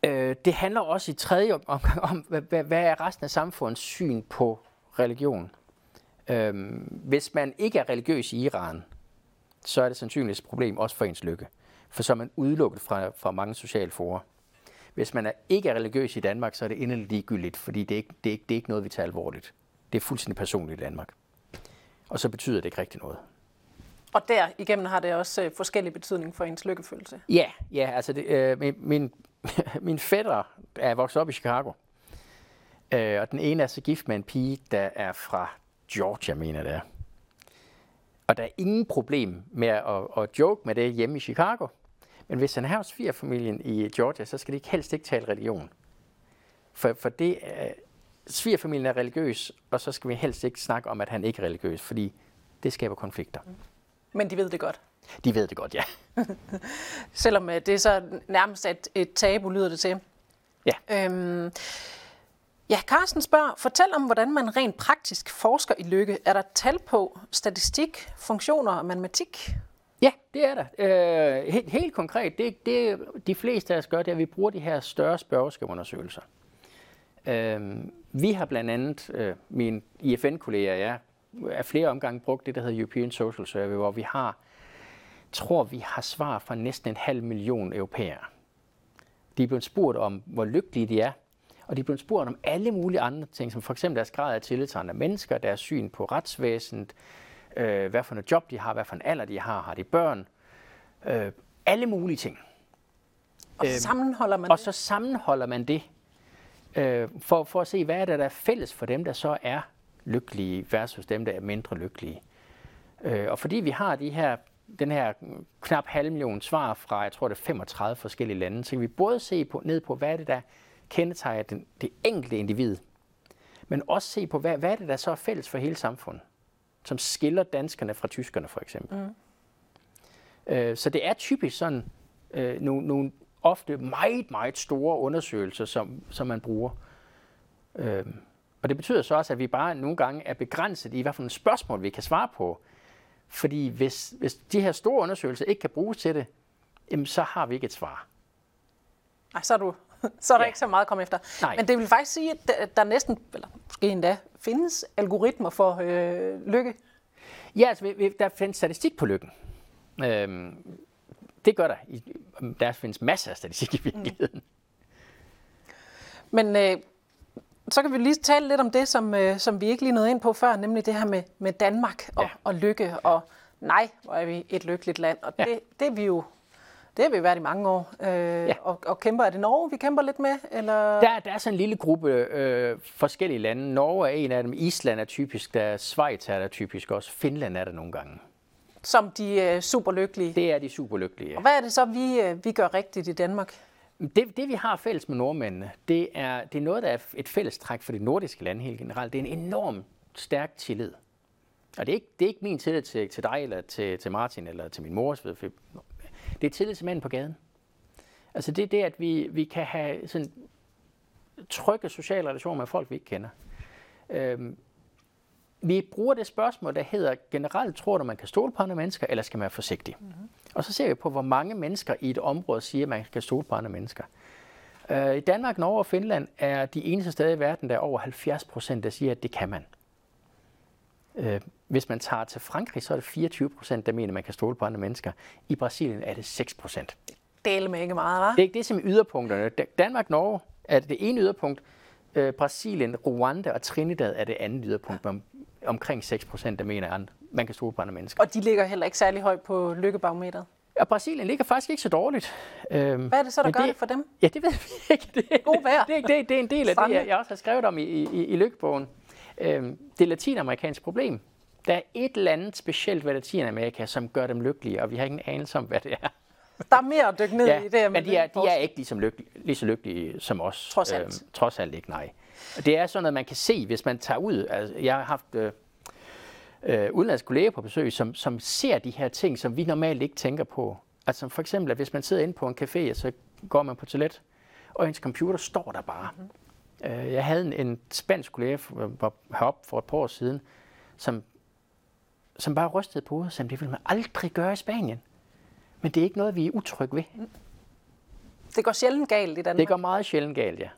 øh, det handler også i tredje omgang om, hvad, hvad, er resten af samfundets syn på religion. Øhm, hvis man ikke er religiøs i Iran, så er det sandsynligvis et problem også for ens lykke. For så er man udelukket fra, fra mange sociale forer. Hvis man er ikke er religiøs i Danmark, så er det inderligt ligegyldigt, fordi det er, ikke, det, er ikke, det er ikke noget, vi tager alvorligt. Det er fuldstændig personligt i Danmark. Og så betyder det ikke rigtig noget. Og der igennem har det også øh, forskellig betydning for ens lykkefølelse. Ja, ja altså det, øh, min, min, min fætter er vokset op i Chicago. Øh, og den ene er så gift med en pige, der er fra Georgia, mener det er. Og der er ingen problem med at, at joke med det hjemme i Chicago. Men hvis han er hos svigerfamilien i Georgia, så skal de ikke helst ikke tale religion. For, for det er, svigerfamilien er religiøs, og så skal vi helst ikke snakke om, at han ikke er religiøs, fordi det skaber konflikter. Men de ved det godt. De ved det godt, ja. Selvom øh, det er så nærmest et, et tabu, lyder det til. Ja. Øhm, ja, Carsten spørger, fortæl om, hvordan man rent praktisk forsker i lykke. Er der tal på statistik, funktioner og matematik? Ja, det er der. Øh, helt, helt konkret, det, det de fleste af os gør, det er, at vi bruger de her større spørgeskemaundersøgelser. Øh, vi har blandt andet, øh, mine IFN-kolleger og jeg, er flere omgange brugt det, der hedder European Social Survey, hvor vi har, tror vi har svar fra næsten en halv million europæere. De er blevet spurgt om, hvor lykkelige de er, og de er blevet spurgt om alle mulige andre ting, som for eksempel deres grad af tillid til andre mennesker, deres syn på retsvæsenet, øh, hvad for et job de har, hvad for en alder de har, har de børn, øh, alle mulige ting. Og så sammenholder man Og det? så sammenholder man det, øh, for, for at se, hvad er det, der er fælles for dem, der så er lykkelige, versus dem, der er mindre lykkelige. Øh, og fordi vi har de her, den her knap halv million svar fra, jeg tror det er 35 forskellige lande, så kan vi både se på, ned på, hvad er det, der kendetegner den, det enkelte individ, men også se på, hvad, hvad er det, der så er fælles for hele samfundet som skiller danskerne fra tyskerne for eksempel. Mm. Øh, så det er typisk sådan øh, nogle, nogle ofte meget, meget store undersøgelser, som, som man bruger. Øh, og det betyder så også, at vi bare nogle gange er begrænset i, hvad for nogle spørgsmål vi kan svare på. Fordi hvis, hvis de her store undersøgelser ikke kan bruges til det, jamen så har vi ikke et svar. Ej, så er, du, så er der Ja. ikke så meget at komme efter. Nej. Men det vil faktisk sige, at der, næsten, eller måske endda, findes algoritmer for øh, lykke. Ja, altså, der findes statistik på lykken. Øhm, det gør der. Der findes masser af statistik i virkeligheden. Men øh, så kan vi lige tale lidt om det, som, øh, som vi ikke lige nåede ind på før, nemlig det her med, med Danmark og, Ja. og lykke. Og nej, hvor er vi et lykkeligt land. Og Ja. det, det er vi jo det har vi været i mange år. Øh, ja. og, og kæmper, er det Norge, vi kæmper lidt med? Eller? Der, der er sådan en lille gruppe øh, forskellige lande. Norge er en af dem, Island er typisk, der er Schweiz er der typisk også, Finland er der nogle gange. Som de øh, super lykkelige. Det er de super lykkelige. Og hvad er det så, vi, øh, vi gør rigtigt i Danmark? Det, det vi har fælles med nordmændene, det er, det er noget, der er et fælles træk for de nordiske lande helt generelt. Det er en enorm stærk tillid. Og det er ikke, det er ikke min tillid til, til dig, eller til, til Martin, eller til min mor. for- Det er tillid til manden på gaden. Altså det er det, at vi, vi kan have sådan trygge sociale relationer med folk, vi ikke kender. Øhm, vi bruger det spørgsmål, der hedder, generelt tror du, man kan stole på andre mennesker, eller skal man være forsigtig? Mm-hmm. Og så ser vi på, hvor mange mennesker i et område siger, at man kan stole på andre mennesker. Øh, I Danmark, Norge og Finland er de eneste steder i verden, der er over 70 procent, der siger, at det kan man. Øh, hvis man tager til Frankrig, så er det 24 procent, der mener, at man kan stole på andre mennesker. I Brasilien er det 6 procent. Dele med ikke meget, hva'? Det er ikke det, som er yderpunkterne. Da- Danmark Norge er det ene yderpunkt. Øh, Brasilien, Rwanda og Trinidad er det andet yderpunkt, om, omkring 6 procent, der mener, at man kan stole på andre mennesker. Og de ligger heller ikke særlig højt på lykkebarometeret. Og Brasilien ligger faktisk ikke så dårligt. Øhm, Hvad er det så, der gør det, det for dem? Ja, det ved vi ikke. Det, God vejr. Det, det, det er en del af det, jeg også har skrevet om i, i, i lykkebogen. Øhm, det er latinamerikansk problem. Der er et eller andet specielt ved Latinamerika, som gør dem lykkelige, og vi har ingen anelse om, hvad det er. Der er mere at dykke ned ja, i det. Men de er, de er ikke lige, som lykke, lige så lykkelige som os. Trods alt. Øhm, trods alt ikke, nej. Det er sådan noget, man kan se, hvis man tager ud. Altså, jeg har haft øh, øh, udenlandske kolleger på besøg, som, som ser de her ting, som vi normalt ikke tænker på. Altså for eksempel, at hvis man sidder inde på en café, og så går man på toilet, og ens computer står der bare. Mm-hmm. Øh, jeg havde en, en spansk kollega heroppe for et par år siden, som, som bare rystede på hovedet, som det ville man aldrig gøre i Spanien. Men det er ikke noget, vi er utrygge ved. Mm. Det går sjældent galt i Danmark. Det går meget sjældent galt, ja.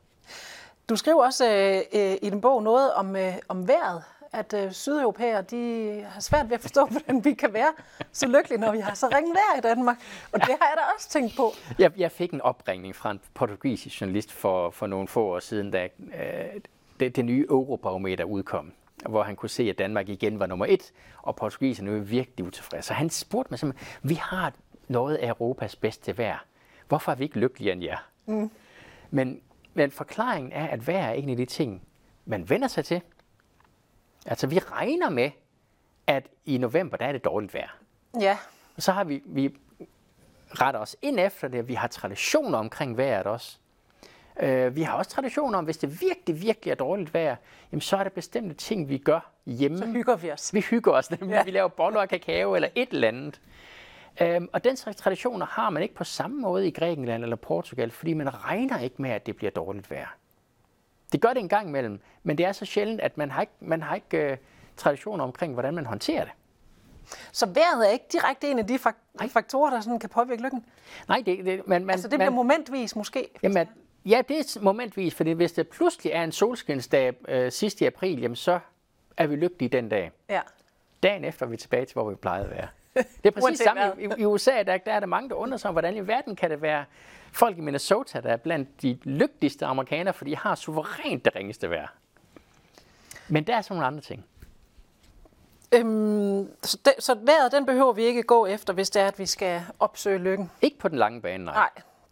Du skriver også øh, øh, i din bog noget om, øh, om vejret at øh, sydeuropæere de har svært ved at forstå, hvordan vi kan være så lykkelige, når vi har så ringe vejr i Danmark. Og det har jeg da også tænkt på. Jeg, jeg fik en opringning fra en portugisisk journalist for, for nogle få år siden, da øh, det, det nye Eurobarometer udkom hvor han kunne se, at Danmark igen var nummer et, og portugiserne var virkelig utilfredse. Så han spurgte mig simpelthen, vi har noget af Europas bedste vejr. Hvorfor er vi ikke lykkeligere end jer? Mm. Men, men forklaringen er, at vejr er en af de ting, man vender sig til, Altså, vi regner med, at i november, der er det dårligt vejr. Ja. Og så har vi, vi retter os ind efter det. Vi har traditioner omkring vejret også. Uh, vi har også traditioner om, hvis det virkelig, virkelig er dårligt vejr, jamen, så er der bestemte ting, vi gør hjemme. Så hygger vi os. Vi hygger os, nemlig. Ja. Vi laver boller og kakao eller et eller andet. Uh, og den slags traditioner har man ikke på samme måde i Grækenland eller Portugal, fordi man regner ikke med, at det bliver dårligt vejr. Det gør det en gang imellem, men det er så sjældent, at man har ikke, man har ikke uh, traditioner omkring, hvordan man håndterer det. Så vejret er ikke direkte en af de fak- faktorer, der sådan kan påvirke lykken? Nej, det, det man, man, altså det bliver man, momentvis måske? Jamen, ja, det er momentvis, fordi hvis det pludselig er en solskinsdag øh, sidst i april, jamen så er vi lykkelige den dag. Ja. Dagen efter er vi tilbage til, hvor vi plejede at være. Det er præcis samme. I, I USA der, der er der mange, der undrer sig om, hvordan i verden kan det være folk i Minnesota, der er blandt de lykkeligste amerikanere, fordi de har suverænt det ringeste vejr. Men der er sådan nogle andre ting. Øhm, så, det, så vejret, den behøver vi ikke gå efter, hvis det er, at vi skal opsøge lykken? Ikke på den lange bane, nej. Nej,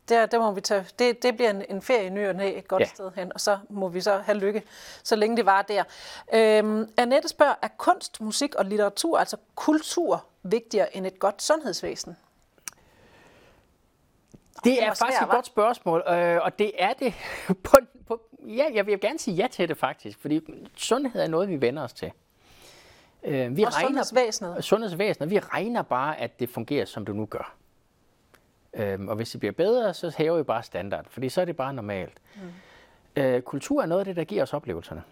det, det, må vi tage. Det, det bliver en, en ferie ny og et godt ja. sted hen, og så må vi så have lykke, så længe det var der. Øhm, Annette spørger, er kunst, musik og litteratur, altså kultur, vigtigere end et godt sundhedsvæsen? Det er faktisk et godt spørgsmål, øh, og det er det på, på, ja, jeg vil gerne sige ja til det faktisk, fordi sundhed er noget, vi vender os til. Øh, vi og regner, sundhedsvæsenet? Sundhedsvæsenet. Vi regner bare, at det fungerer, som det nu gør. Øh, og hvis det bliver bedre, så hæver vi bare standard, fordi så er det bare normalt. Mm. Øh, kultur er noget af det, der giver os oplevelserne.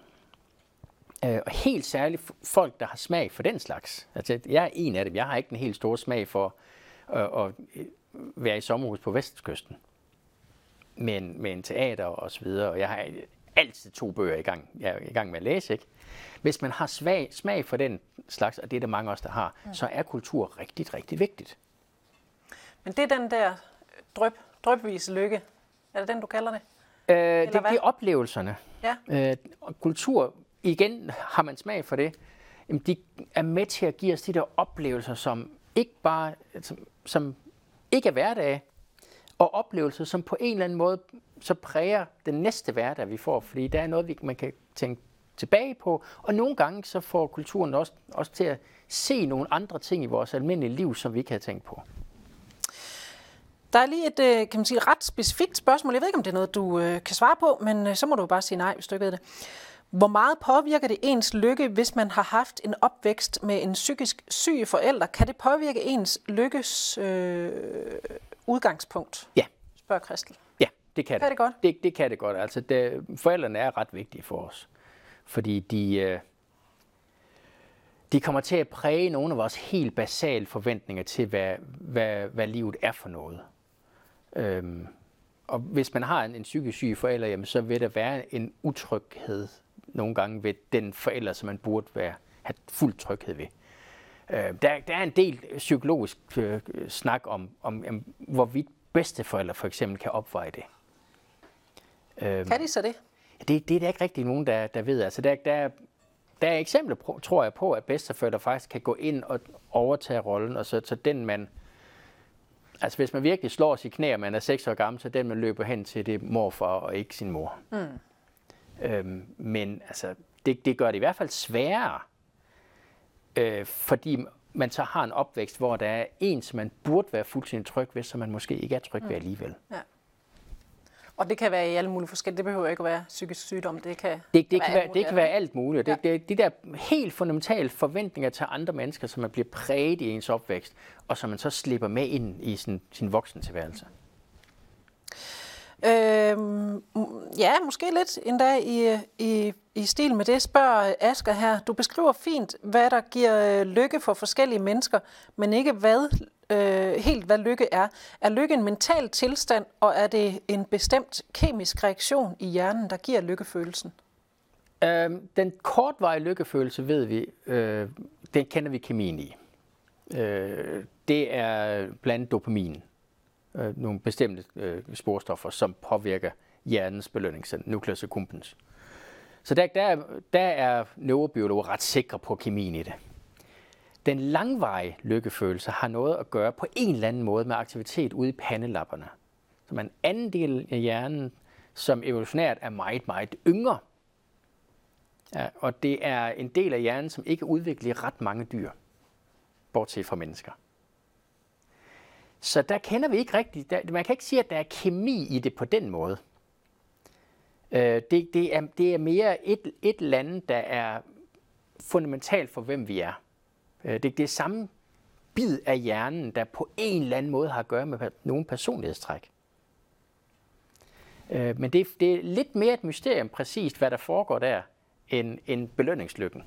Øh, og helt særligt folk, der har smag for den slags. Altså, jeg er en af dem. Jeg har ikke en helt stor smag for at, at være i sommerhus på vestkysten. Men med en teater og så videre. Og jeg har altid to bøger i gang, jeg er i gang med at læse. Ikke? Hvis man har svag, smag for den slags, og det er der mange af os, der har, mm. så er kultur rigtig, rigtig vigtigt. Men det er den der drøb, drøbvis lykke. Er det den, du kalder det? Øh, det, det er oplevelserne. Ja. Øh, kultur, igen har man smag for det, jamen de er med til at give os de der oplevelser, som ikke bare som, som ikke er hverdag, og oplevelser, som på en eller anden måde så præger den næste hverdag, vi får, fordi der er noget, vi, man kan tænke tilbage på, og nogle gange så får kulturen også, også til at se nogle andre ting i vores almindelige liv, som vi ikke havde tænkt på. Der er lige et øh, kan man sige, ret specifikt spørgsmål. Jeg ved ikke, om det er noget, du øh, kan svare på, men øh, så må du bare sige nej, hvis du ikke ved det. Hvor meget påvirker det ens lykke, hvis man har haft en opvækst med en psykisk syg forælder? Kan det påvirke ens lykkes øh, udgangspunkt? Ja. Spørger Kristel. Ja, det kan, kan det. det godt? Det, det kan det godt. Altså, det, forældrene er ret vigtige for os, fordi de, øh, de kommer til at præge nogle af vores helt basale forventninger til, hvad, hvad, hvad livet er for noget. Øhm, og hvis man har en, en psykisk syg forælder, jamen, så vil der være en utryghed nogle gange ved den forælder, som man burde være, have fuld tryghed ved. Øh, der, der er en del psykologisk øh, snak om, om, om, hvorvidt bedsteforældre for eksempel kan opveje det. Øh, kan de så det? Det, det er der ikke rigtig nogen, der, der ved. Altså, der, der, der er eksempler, tror jeg, på, at bedsteforældre faktisk kan gå ind og overtage rollen, og så, så den man... Altså, hvis man virkelig slår sit knæ, og man er 6 år gammel, så den man løber hen til, det er morfar og ikke sin mor. Mm. Øhm, men altså, det, det gør det i hvert fald sværere, øh, fordi man så har en opvækst, hvor der er en, som man burde være fuldstændig tryg ved, som man måske ikke er tryg ved mm. alligevel. Ja. Og det kan være i alle mulige forskellige. Det behøver ikke at være psykisk sygdom. Det kan, det, det, kan, være, det kan være alt muligt. Ja. Det, det, de der helt fundamentale forventninger til andre mennesker, som man bliver præget i ens opvækst, og som man så slipper med ind i sin, sin voksentilværelse. Øhm, ja, måske lidt endda i, i, i stil med det, spørger Asger her. Du beskriver fint, hvad der giver øh, lykke for forskellige mennesker, men ikke hvad øh, helt, hvad lykke er. Er lykke en mental tilstand, og er det en bestemt kemisk reaktion i hjernen, der giver lykkefølelsen? Øhm, den kortvarige lykkefølelse ved vi, øh, den kender vi kemien i. Øh, det er blandt dopamin øh, nogle bestemte øh, sporstoffer, som påvirker hjernens belønningscenter, nucleus accumbens. Så der, der, der er neurobiologer ret sikre på kemien i det. Den langvarige lykkefølelse har noget at gøre på en eller anden måde med aktivitet ude i pandelapperne. Som er en anden del af hjernen, som evolutionært er meget, meget yngre. Ja, og det er en del af hjernen, som ikke udvikler ret mange dyr, bortset fra mennesker. Så der kender vi ikke rigtigt. Der, man kan ikke sige, at der er kemi i det på den måde. Øh, det, det, er, det er mere et, et land, der er fundamentalt for, hvem vi er. Øh, det, det er samme bid af hjernen, der på en eller anden måde har at gøre med nogle personlighedstræk. Øh, men det, det er lidt mere et mysterium præcist, hvad der foregår der, end, end belønningslykken.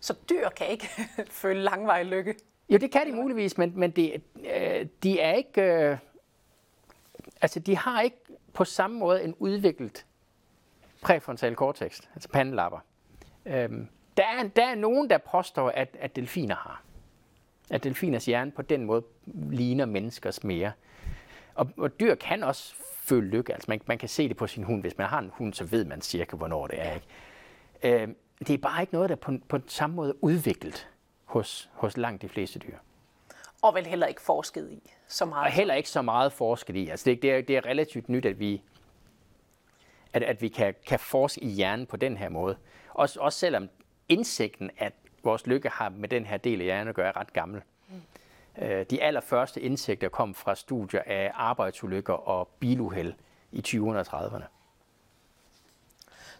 Så dyr kan ikke føle langvarig lykke? Jo, det kan de muligvis, men, men det, øh, de er ikke... Øh, altså, de har ikke på samme måde en udviklet præfrontal cortex, altså pandelapper. Øhm, der, er, der er nogen, der påstår, at, at delfiner har. At delfiners hjerne på den måde ligner menneskers mere. Og, og dyr kan også føle lykke. Altså man, man kan se det på sin hund. Hvis man har en hund, så ved man cirka, hvornår det er. Ikke? Øhm, det er bare ikke noget, der på, på samme måde er udviklet hos, hos langt de fleste dyr. Og vel heller ikke forsket i så meget. Og heller ikke så meget forsket i. Altså det, det, er, det er relativt nyt, at vi, at, at vi kan, kan forske i hjernen på den her måde. Også, også selvom indsigten, at vores lykke har med den her del af hjernen at gøre, er ret gammel. Mm. De allerførste indsigter kom fra studier af arbejdsulykker og biluheld i 20'erne og 30'erne.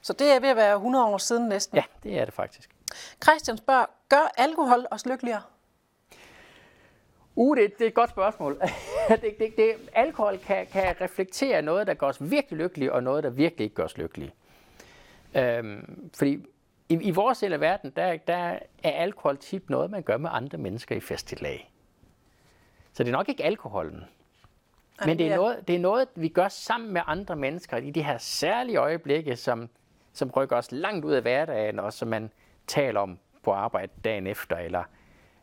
Så det er ved at være 100 år siden næsten? Ja, det er det faktisk. Christian spørger, gør alkohol os lykkeligere? Uh, det, det er et godt spørgsmål. det, det, det, alkohol kan, kan reflektere noget, der gør os virkelig lykkelige, og noget, der virkelig ikke gør os lykkelige. Øhm, fordi i, i vores del af verden, der, der er alkohol tit noget, man gør med andre mennesker i festival. Så det er nok ikke alkoholen. Men det er, noget, det er noget, vi gør sammen med andre mennesker i de her særlige øjeblikke, som, som rykker os langt ud af hverdagen, og som man taler om på arbejde dagen efter, eller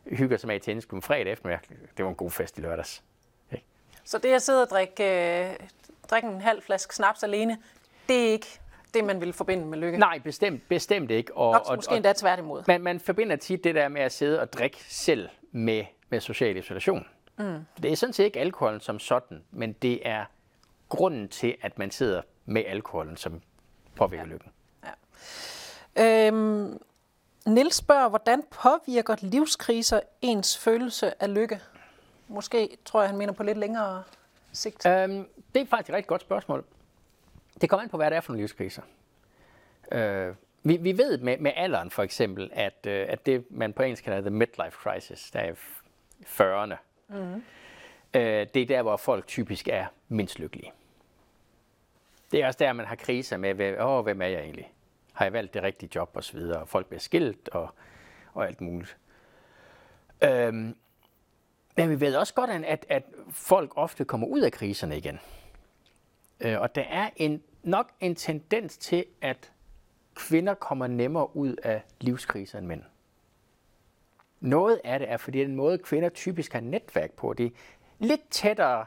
hygger sig med i tennisklubben fredag eftermiddag. Det var en god fest i lørdags. Okay. Så det at sidde og drikke, øh, drikke en halv flaske snaps alene, det er ikke det, man vil forbinde med lykke? Nej, bestemt, bestemt ikke. Og, Nok, og, måske og, endda tværtimod. Man, man forbinder tit det der med at sidde og drikke selv med, med social isolation. Mm. Det er sådan set ikke alkoholen som sådan, men det er grunden til, at man sidder med alkoholen, som påvirker ja. lykken. Ja. Øhm, Nils spørger, hvordan påvirker livskriser ens følelse af lykke? Måske tror jeg, han mener på lidt længere sigt. Øhm, det er faktisk et rigtig godt spørgsmål. Det kommer an på, hvad det er for nogle livskriser. Øh, vi, vi ved med, med alderen for eksempel, at, øh, at det, man på engelsk kalder the midlife crisis, der er 40'erne, mm-hmm. øh, det er der, hvor folk typisk er mindst lykkelige. Det er også der, man har kriser med, åh, hvem er jeg egentlig? Har jeg valgt det rigtige job og så videre, og folk bliver skilt og, og alt muligt. Øhm, men vi ved også godt, at, at folk ofte kommer ud af kriserne igen. Øh, og der er en, nok en tendens til, at kvinder kommer nemmere ud af livskriser end mænd. Noget af det er, fordi den måde, kvinder typisk har netværk på, det er lidt tættere,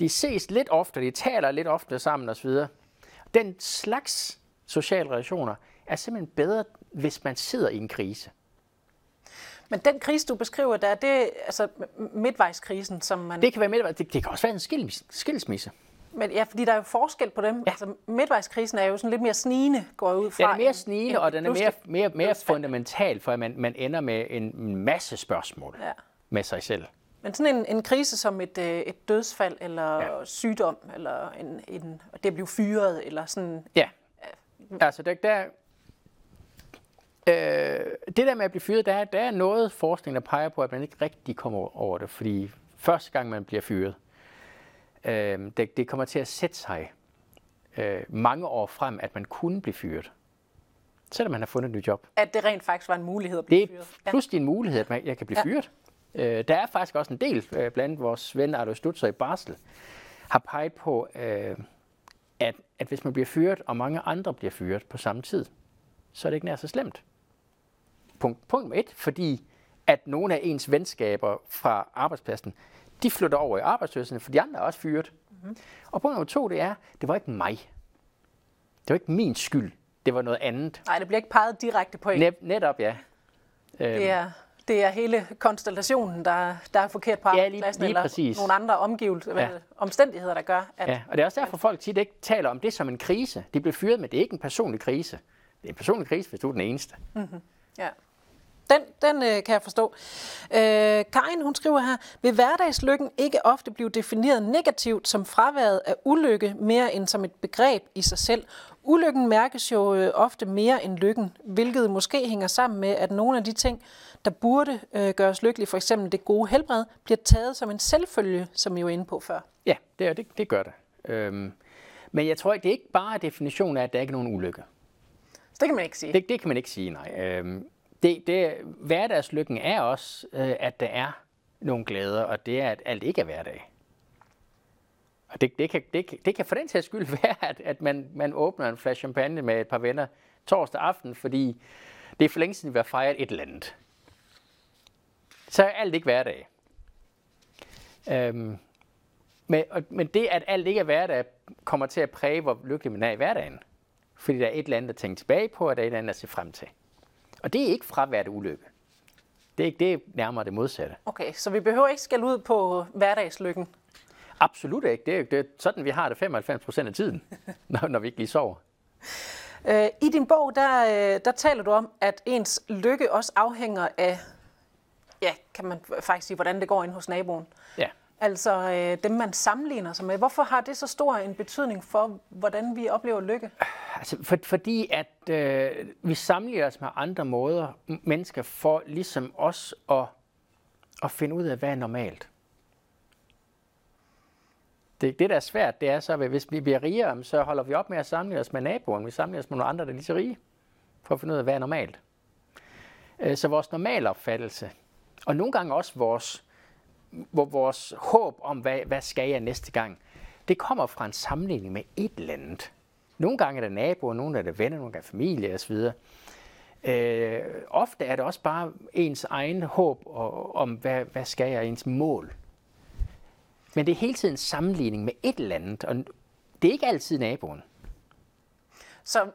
de ses lidt oftere, de taler lidt oftere sammen osv. Den slags sociale relationer er simpelthen bedre, hvis man sidder i en krise. Men den krise, du beskriver, der er det altså midtvejskrisen, som man... Det kan være midtvejs. Det, det kan også være en skils, skilsmisse. Men ja, fordi der er jo forskel på dem. Ja. Altså, midtvejskrisen er jo sådan lidt mere snigende, går jeg ud fra. Den er mere snigende, og den er mere, mere, mere fundamental, for at man, man ender med en masse spørgsmål ja. med sig selv. Men sådan en, en krise som et, øh, et dødsfald, eller ja. sygdom, eller en, en, det at blive fyret, eller sådan... Ja, altså der, der øh, det der med at blive fyret, der, der er noget forskning, der peger på, at man ikke rigtig kommer over det, fordi første gang man bliver fyret, øh, det, det kommer til at sætte sig øh, mange år frem, at man kunne blive fyret. Selvom man har fundet et nyt job. At det rent faktisk var en mulighed at blive fyret. Det er pludselig en mulighed, at man, jeg kan blive ja. fyret. Øh, der er faktisk også en del, øh, blandt vores ven Arlo Stutzer i Basel, har peget på, øh, at, at hvis man bliver fyret, og mange andre bliver fyret på samme tid, så er det ikke nær så slemt. Punkt, punkt et, fordi at nogle af ens venskaber fra arbejdspladsen, de flytter over i arbejdsløsheden, for de andre er også fyret. Mm-hmm. Og punkt nummer to, det er, det var ikke mig. Det var ikke min skyld. Det var noget andet. Nej, det bliver ikke peget direkte på en. Net, netop, ja. Det er, det er hele konstellationen, der, der er forkert på ja, lige, lige eller præcis. nogle andre omgivelser, ja. omstændigheder, der gør, at... Ja, og det er også derfor, folk tit ikke taler om det som en krise. De bliver fyret med, det er ikke en personlig krise. Det er en personlig krise, hvis du er den eneste. Mm-hmm. Ja. Den, den øh, kan jeg forstå. Øh, Karin, hun skriver her, vil hverdagslykken ikke ofte blive defineret negativt som fraværet af ulykke, mere end som et begreb i sig selv? Ulykken mærkes jo øh, ofte mere end lykken, hvilket måske hænger sammen med, at nogle af de ting, der burde øh, gøres lykkelige, for eksempel det gode helbred, bliver taget som en selvfølge, som vi var inde på før. Ja, det, er, det, det gør det. Øhm, men jeg tror ikke, det er ikke bare definitionen af, at der ikke er nogen ulykke. Så det kan man ikke sige. Det, det kan man ikke sige, nej. Øhm, det, det, hverdagslykken er også, øh, at der er nogle glæder, og det er, at alt ikke er hverdag. Og det, det, kan, det, det kan for den sags skyld være, at, at man, man åbner en flaske champagne med et par venner torsdag aften, fordi det er for længe siden, vi har fejret et eller andet. Så er alt ikke hverdag. Øhm, men, og, men det, at alt ikke er hverdag, kommer til at præge, hvor lykkelig man er i hverdagen. Fordi der er et eller andet at tænke tilbage på, og der er et eller andet at se frem til. Og det er ikke fravært ulykke. Det er, det er nærmere det modsatte. Okay, så vi behøver ikke skal ud på hverdagslykken? Absolut ikke. Det er, det er sådan, vi har det 95 procent af tiden, når, når vi ikke lige sover. Øh, I din bog, der, øh, der taler du om, at ens lykke også afhænger af, ja, kan man faktisk sige, hvordan det går ind hos naboen. Ja. Altså øh, dem, man sammenligner sig med. Hvorfor har det så stor en betydning for, hvordan vi oplever lykke? Altså, for, fordi at øh, vi sammenligner os med andre måder, mennesker, for ligesom os at, at finde ud af, hvad er normalt. Det, det, der er svært, det er så, at hvis vi bliver rigere, så holder vi op med at sammenligne os med naboen. Vi sammenligner os med nogle andre, der er lige så rige, for at finde ud af, hvad er normalt. Øh, så vores normale opfattelse, og nogle gange også vores, vores håb om, hvad, hvad skal jeg næste gang, det kommer fra en sammenligning med et eller andet. Nogle gange er det naboer, nogle er det venner, nogle gange er det familie osv. Øh, ofte er det også bare ens egen håb om, hvad, hvad skal jeg, ens mål. Men det er hele tiden en sammenligning med et eller andet, og det er ikke altid naboen. Så,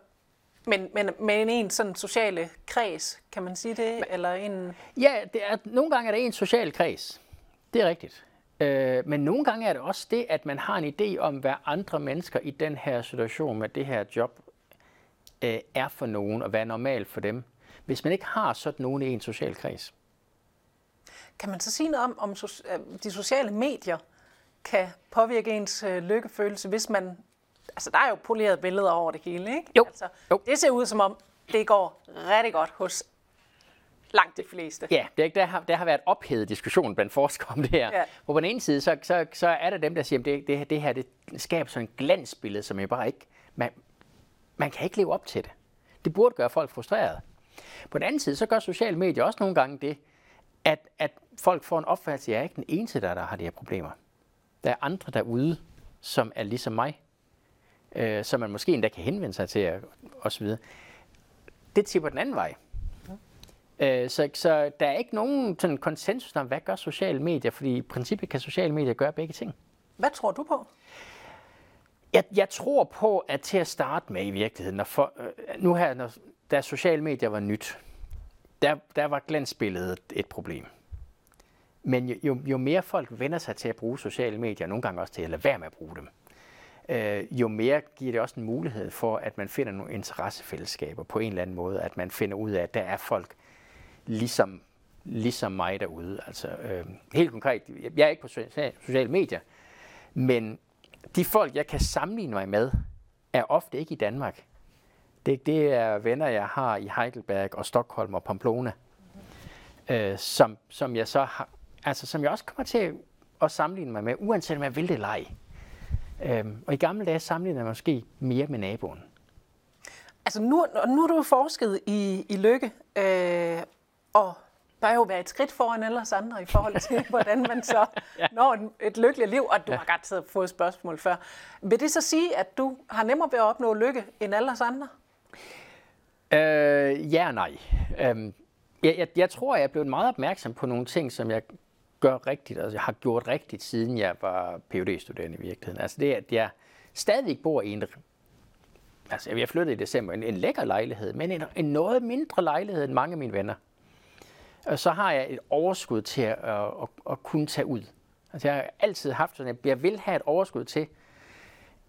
men, men, men en sådan sociale kreds, kan man sige det? Eller en... Ja, det er, nogle gange er det en social kreds. Det er rigtigt. Øh, men nogle gange er det også det, at man har en idé om, hvad andre mennesker i den her situation med det her job øh, er for nogen, og hvad er normalt for dem. Hvis man ikke har sådan nogen i en social kreds. Kan man så sige noget om, om so- de sociale medier kan påvirke ens øh, lykkefølelse, hvis man... Altså, der er jo polerede billeder over det hele, ikke? Jo. Altså, jo. Det ser ud som om, det går rigtig godt hos langt de fleste. Ja, det, der, har, der har været ophedet diskussion blandt forskere om det her. Ja. Hvor på den ene side, så, så, så er der dem, der siger, at det, det, det her det skaber sådan et glansbillede, som jeg bare ikke... Man, man kan ikke leve op til det. Det burde gøre folk frustrerede. På den anden side, så gør sociale medier også nogle gange det, at, at folk får en opfattelse, at jeg er ikke den eneste, der, der har de her problemer. Der er andre derude, som er ligesom mig, øh, som man måske endda kan henvende sig til, og så videre. Det tipper den anden vej. Øh, så, så der er ikke nogen sådan konsensus om, hvad gør sociale medier, fordi i princippet kan sociale medier gøre begge ting. Hvad tror du på? Jeg, jeg tror på, at til at starte med i virkeligheden, når for, øh, nu her, når, da sociale medier var nyt, der, der var glansbilledet et problem. Men jo, jo, jo mere folk vender sig til at bruge sociale medier, og nogle gange også til at lade være med at bruge dem, øh, jo mere giver det også en mulighed for, at man finder nogle interessefællesskaber på en eller anden måde, at man finder ud af, at der er folk ligesom, ligesom mig derude. Altså, øh, helt konkret, jeg er ikke på sociale medier, men de folk, jeg kan sammenligne mig med, er ofte ikke i Danmark. Det, det er venner, jeg har i Heidelberg og Stockholm og Pamplona, øh, som, som jeg så har, altså som jeg også kommer til at sammenligne mig med, uanset om jeg vil det eller ej. Øhm, og i gamle dage sammenligner jeg måske mere med naboen. Altså nu, nu har du forsket i, i lykke, øh, og bør jo være et skridt foran ellers andre i forhold til, hvordan man så ja. når et, et lykkeligt liv, og du ja. har godt fået spørgsmål før. Vil det så sige, at du har nemmere ved at opnå lykke end alle os andre? Øh, ja og nej. Øhm, jeg, jeg, jeg tror, jeg er blevet meget opmærksom på nogle ting, som jeg gør rigtigt, altså jeg har gjort rigtigt, siden jeg var phd studerende i virkeligheden. Altså det er, at jeg stadig bor i en, altså jeg flyttede i december, en, en lækker lejlighed, men en, en noget mindre lejlighed end mange af mine venner. Og så har jeg et overskud til at, at, at, at kunne tage ud. Altså jeg har altid haft sådan, at jeg vil have et overskud til,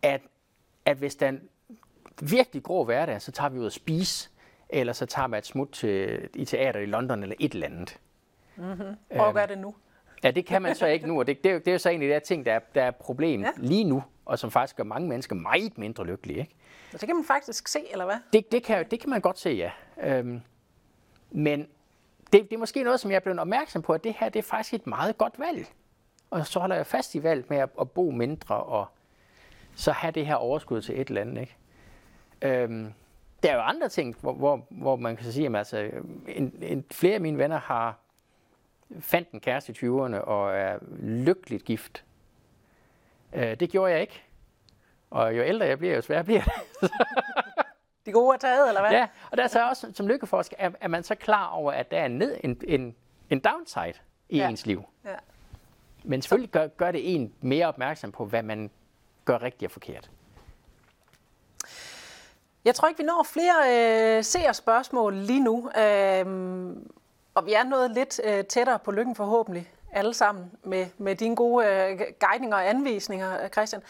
at, at hvis der er en virkelig grå hverdag, så tager vi ud og spise, eller så tager man et smut til, i teater i London eller et eller andet. Mm-hmm. Prøv hvad er det nu. Ja, det kan man så ikke nu, og det, det, er, det er jo så egentlig det ting, der er, der er problem ja. lige nu, og som faktisk gør mange mennesker meget mindre lykkelige. Ikke? Så det kan man faktisk se, eller hvad? Det, det, kan, det kan man godt se, ja. Øhm, men det, det er måske noget, som jeg er blevet opmærksom på, at det her det er faktisk et meget godt valg. Og så holder jeg fast i valg med at, at bo mindre, og så have det her overskud til et eller andet. Ikke? Øhm, der er jo andre ting, hvor, hvor, hvor man kan sige, at altså, en, en, flere af mine venner har fandt en kæreste i 20'erne og er lykkeligt gift. Øh, det gjorde jeg ikke. Og jo ældre jeg bliver, jo sværere bliver det. De gode er taget, eller hvad? Ja, og der er så også som lykkeforsker, er, er man så klar over, at der er ned, en, en, en downside i ja. ens liv. Ja. Men selvfølgelig gør, gør det en mere opmærksom på, hvad man gør rigtigt og forkert. Jeg tror ikke, vi når flere øh, seer spørgsmål lige nu. Øh, og vi er nået lidt øh, tættere på lykken forhåbentlig alle sammen med, med dine gode øh, guidninger og anvisninger, øh, Christian.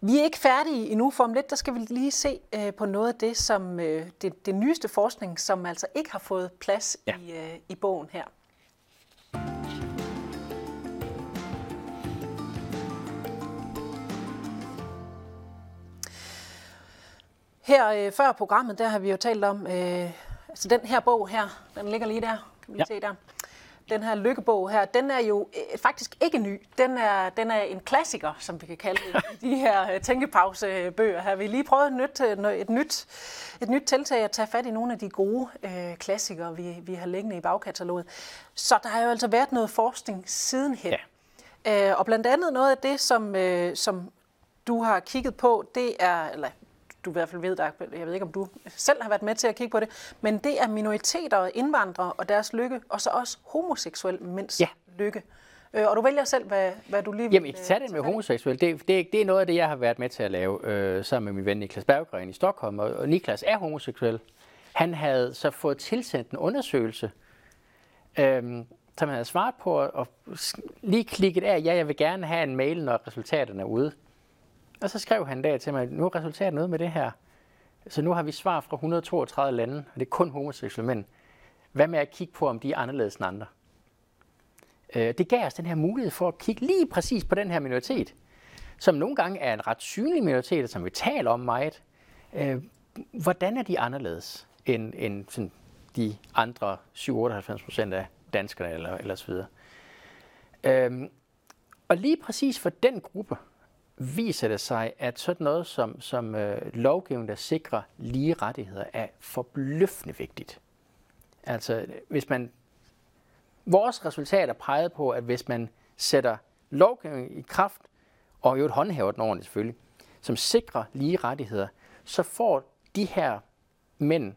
Vi er ikke færdige endnu, for om lidt der skal vi lige se øh, på noget af det, som øh, det, det nyeste forskning, som altså ikke har fået plads ja. i, øh, i bogen her. Her øh, før programmet, der har vi jo talt om, øh, altså den her bog her, den ligger lige der, vi ja. Den her lykkebog her, den er jo øh, faktisk ikke ny. Den er, den er en klassiker, som vi kan kalde det, i de her øh, tænkepausebøger her. Vi lige prøvet et nyt, øh, et, nyt, et nyt tiltag at tage fat i nogle af de gode øh, klassikere, vi, vi har liggende i bagkataloget. Så der har jo altså været noget forskning sidenhen. Ja. Øh, og blandt andet noget af det, som, øh, som du har kigget på, det er, eller du i hvert fald ved, der, jeg ved ikke, om du selv har været med til at kigge på det, men det er minoriteter og indvandrere og deres lykke, og så også homoseksuel mænds ja. lykke. Øh, og du vælger selv, hvad, hvad du lige vil Jamen, tage det med homoseksuel, det, det, det er noget af det, jeg har været med til at lave øh, sammen med min ven Niklas Berggren i Stockholm, og, og Niklas er homoseksuel. Han havde så fået tilsendt en undersøgelse, øh, som han havde svaret på, og lige klikket af, ja, jeg vil gerne have en mail, når resultaterne er ude. Og så skrev han der til mig, nu er resultatet noget med det her. Så nu har vi svar fra 132 lande, og det er kun homoseksuelle mænd. Hvad med at kigge på, om de er anderledes end andre? Øh, det gav os den her mulighed for at kigge lige præcis på den her minoritet, som nogle gange er en ret synlig minoritet, som vi taler om meget. Øh, hvordan er de anderledes end, end sådan de andre 97-98 procent af danskerne eller, eller så videre? Øhm, og lige præcis for den gruppe, viser det sig, at sådan noget som, som øh, lovgivning, der sikrer lige rettigheder, er forbløffende vigtigt. Altså, hvis man... Vores resultater peger på, at hvis man sætter lovgivning i kraft, og jo et håndhæver den ordentligt selvfølgelig, som sikrer lige rettigheder, så får de her mænd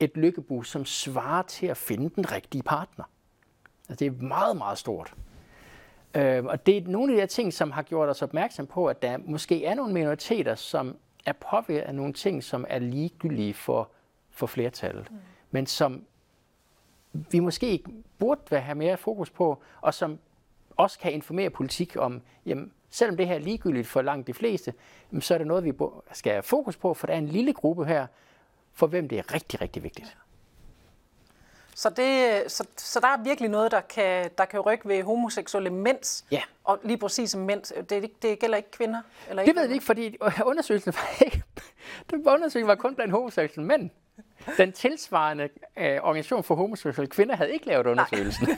et lykkebus, som svarer til at finde den rigtige partner. Altså, det er meget, meget stort. Øh, og det er nogle af de her ting, som har gjort os opmærksom på, at der måske er nogle minoriteter, som er påvirket af nogle ting, som er ligegyldige for, for flertallet, mm. men som vi måske burde have mere fokus på, og som også kan informere politik om, jamen, selvom det her er ligegyldigt for langt de fleste, så er det noget, vi skal have fokus på, for der er en lille gruppe her, for hvem det er rigtig, rigtig vigtigt. Så, det, så, så der er virkelig noget, der kan, der kan rykke ved homoseksuelle mænds, ja. og lige præcis som mænd. Det, det gælder ikke kvinder? Eller ikke det ved vi ikke, fordi undersøgelsen var ikke... Den undersøgelsen var kun blandt homoseksuelle mænd. Den tilsvarende øh, organisation for homoseksuelle kvinder havde ikke lavet undersøgelsen.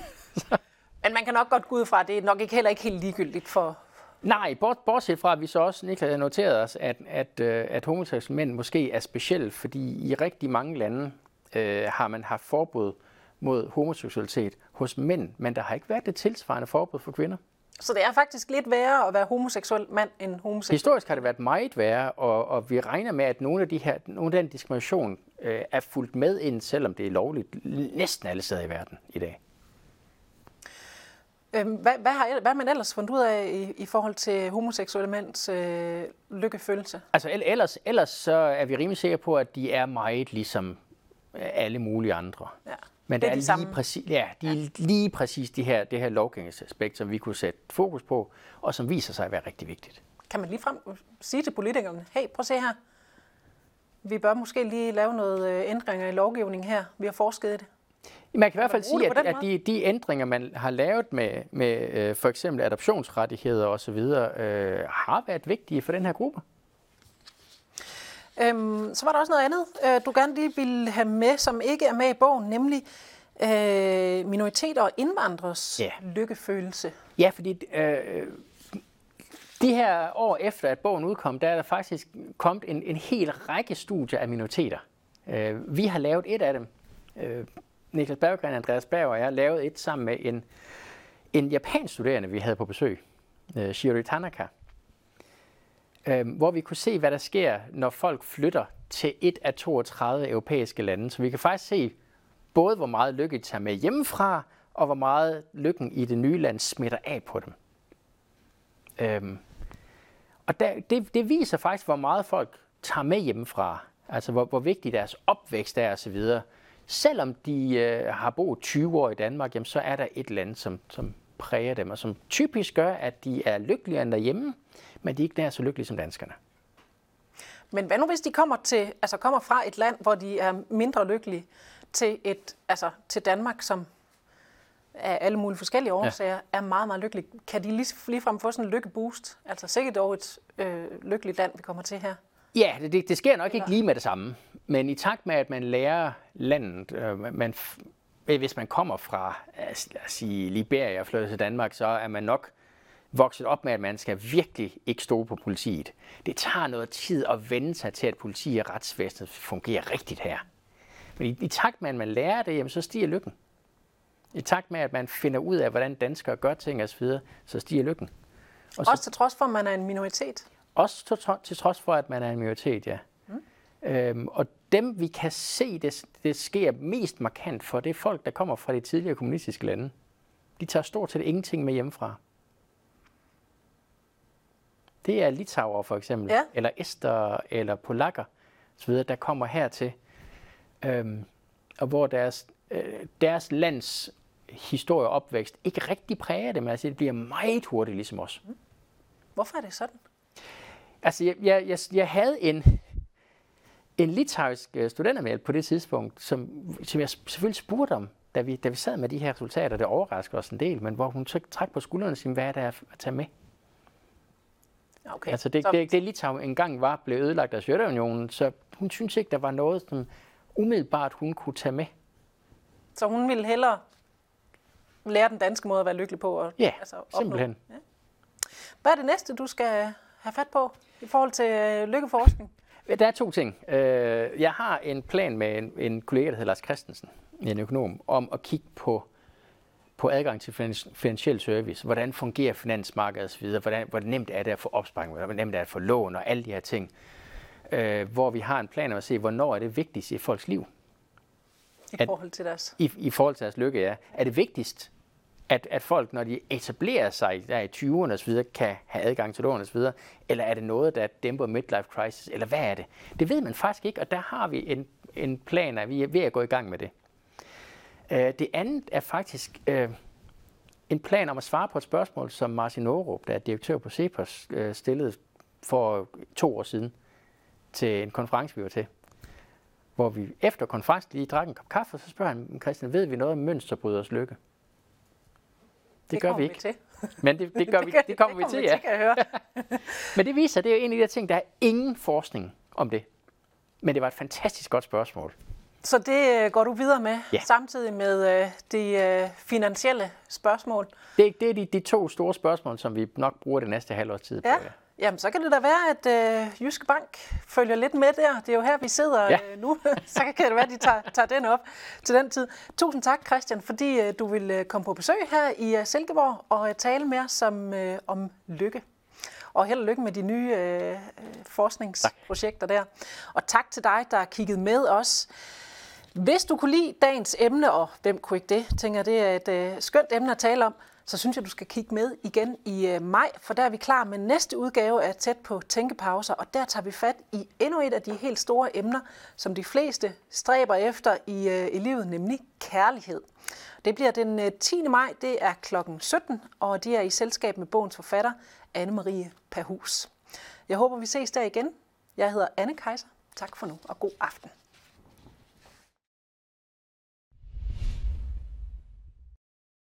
Men man kan nok godt gå ud fra, at det er nok ikke heller ikke helt ligegyldigt for... Nej, bortset fra, at vi så også, Niklas, noteret os, at, at, øh, at homoseksuelle mænd måske er specielt, fordi i rigtig mange lande øh, har man haft forbud mod homoseksualitet hos mænd, men der har ikke været det tilsvarende forbud for kvinder. Så det er faktisk lidt værre at være homoseksuel mand end homoseksuel? Historisk har det været meget værre, og, og vi regner med, at nogle af, de her, nogle af den diskrimination øh, er fuldt med ind, selvom det er lovligt næsten alle steder i verden i dag. Øhm, hvad, hvad, har, hvad har man ellers fundet ud af i, i forhold til homoseksuelle mænds øh, lykkefølelse? Altså ellers, ellers så er vi rimelig sikre på, at de er meget ligesom øh, alle mulige andre. Ja. Men det er, det er lige præcis, ja, de ja. lige præcis de her, det her lovgivningsaspekt, som vi kunne sætte fokus på, og som viser sig at være rigtig vigtigt. Kan man lige frem sige til politikerne, hey, prøv at se her, vi bør måske lige lave noget øh, ændringer i lovgivningen her. Vi har forsket i det. Man kan i hvert fald sige, at, at de, de ændringer, man har lavet med, med øh, for eksempel adoptionsrettigheder osv., øh, har været vigtige for den her gruppe. Øhm, så var der også noget andet, øh, du gerne lige ville have med, som ikke er med i bogen, nemlig øh, minoriteter og indvandrers ja. lykkefølelse. Ja, fordi øh, de her år efter, at bogen udkom, der er der faktisk kommet en, en hel række studier af minoriteter. Øh, vi har lavet et af dem. Øh, Niklas Berggren, Andreas Berg og jeg lavede et sammen med en, en japansk studerende, vi havde på besøg, øh, Shiori Tanaka, øh, hvor vi kunne se, hvad der sker, når folk flytter til et af 32 europæiske lande. Så vi kan faktisk se både, hvor meget lykke de tager med hjemmefra, og hvor meget lykken i det nye land smitter af på dem. Øhm, og der, det, det viser faktisk, hvor meget folk tager med hjemmefra. Altså, hvor, hvor vigtig deres opvækst er osv. Selvom de øh, har boet 20 år i Danmark, jamen, så er der et land, som, som præger dem, og som typisk gør, at de er lykkeligere end derhjemme, men de er ikke nær så lykkelige som danskerne. Men hvad nu, hvis de kommer, til, altså kommer fra et land, hvor de er mindre lykkelige, til, et, altså, til Danmark, som af alle mulige forskellige årsager ja. er meget, meget lykkelig. Kan de lige, ligefrem få sådan en lykkeboost? Altså sikkert dog et øh, lykkeligt land, vi kommer til her. Ja, det, det sker nok ikke lige med det samme. Men i takt med, at man lærer landet, øh, man, hvis man kommer fra lad os sige, Liberia og flytter til Danmark, så er man nok vokset op med, at man skal virkelig ikke stå på politiet. Det tager noget tid at vende sig til, at politi og retsvæsenet fungerer rigtigt her. Men i, i takt med, at man lærer det, jamen, så stiger lykken. I takt med, at man finder ud af, hvordan danskere gør ting osv., så stiger lykken. Og så, også til trods for, at man er en minoritet? Også til, til trods for, at man er en minoritet, ja. Mm. Øhm, og dem, vi kan se, det, det sker mest markant for, det er folk, der kommer fra de tidligere kommunistiske lande. De tager stort set ingenting med hjemmefra. Det er litauer for eksempel, ja. eller ester, eller polakker, osv., der kommer hertil, øhm, og hvor deres, øh, deres lands historie og opvækst ikke rigtig præger dem. Altså, det bliver meget hurtigt ligesom os. Mm. Hvorfor er det sådan? Altså, jeg, jeg, jeg, jeg havde en, en litauisk øh, studentermail på det tidspunkt, som, som jeg selvfølgelig spurgte om, da vi, da vi sad med de her resultater. Det overraskede os en del, men hvor hun trak på skuldrene og sagde, hvad er der at tage med? Okay. Altså det, så... det, det Litauen engang var blevet ødelagt af Sovjetunionen, så hun synes ikke, der var noget, som umiddelbart hun kunne tage med. Så hun ville hellere lære den danske måde at være lykkelig på? Og, ja, altså, simpelthen. Ja. Hvad er det næste, du skal have fat på i forhold til øh, lykkeforskning? Der er to ting. Øh, jeg har en plan med en, en kollega, der hedder Lars Christensen, en økonom, om at kigge på på adgang til finansiel service. Hvordan fungerer finansmarkedet osv.? Hvordan, hvor nemt er det at få opsparing? Hvor nemt er det at få lån og alle de her ting? Øh, hvor vi har en plan om at se, hvornår er det vigtigst i folks liv? I forhold til deres? I, I forhold til deres lykke, ja. Er det vigtigst At, at folk, når de etablerer sig der i 20'erne osv., kan have adgang til lån osv., eller er det noget, der dæmper midlife crisis, eller hvad er det? Det ved man faktisk ikke, og der har vi en, en plan, at vi er ved at gå i gang med det. Øh, det andet er faktisk øh, en plan om at svare på et spørgsmål, som Martin Aarup, der er direktør på CEPOS, øh, stillede for to år siden til en konference, vi var til. Hvor vi efter konferencen lige drak en kop kaffe, og så spørger han, Christian, ved vi noget om mønsterbryders lykke? Det, det gør vi ikke. Vi til. Men det, det, gør vi, det kommer det vi til, ja. Til, kan jeg høre. Men det viser, det er jo en af de der ting, der er ingen forskning om det. Men det var et fantastisk godt spørgsmål. Så det øh, går du videre med, ja. samtidig med øh, de øh, finansielle spørgsmål? Det, det er de, de to store spørgsmål, som vi nok bruger det næste halvårs tid ja. på. Ja. Jamen, så kan det da være, at øh, Jyske Bank følger lidt med der. Det er jo her, vi sidder ja. øh, nu. så kan det være, at de tager, tager den op til den tid. Tusind tak, Christian, fordi øh, du vil øh, komme på besøg her i øh, Silkeborg og øh, tale med os om, øh, om lykke. Og held og lykke med de nye øh, forskningsprojekter tak. der. Og tak til dig, der har kigget med os. Hvis du kunne lide dagens emne, og hvem kunne ikke det, tænker det er et øh, skønt emne at tale om, så synes jeg, du skal kigge med igen i øh, maj, for der er vi klar med næste udgave af Tæt på Tænkepauser, og der tager vi fat i endnu et af de helt store emner, som de fleste stræber efter i, øh, i livet, nemlig kærlighed. Det bliver den øh, 10. Maj, det er klokken 17, og det er i selskab med bogens forfatter, Anne-Marie Perhus. Jeg håber, vi ses der igen. Jeg hedder Anne Kejser. Tak for nu, og god aften.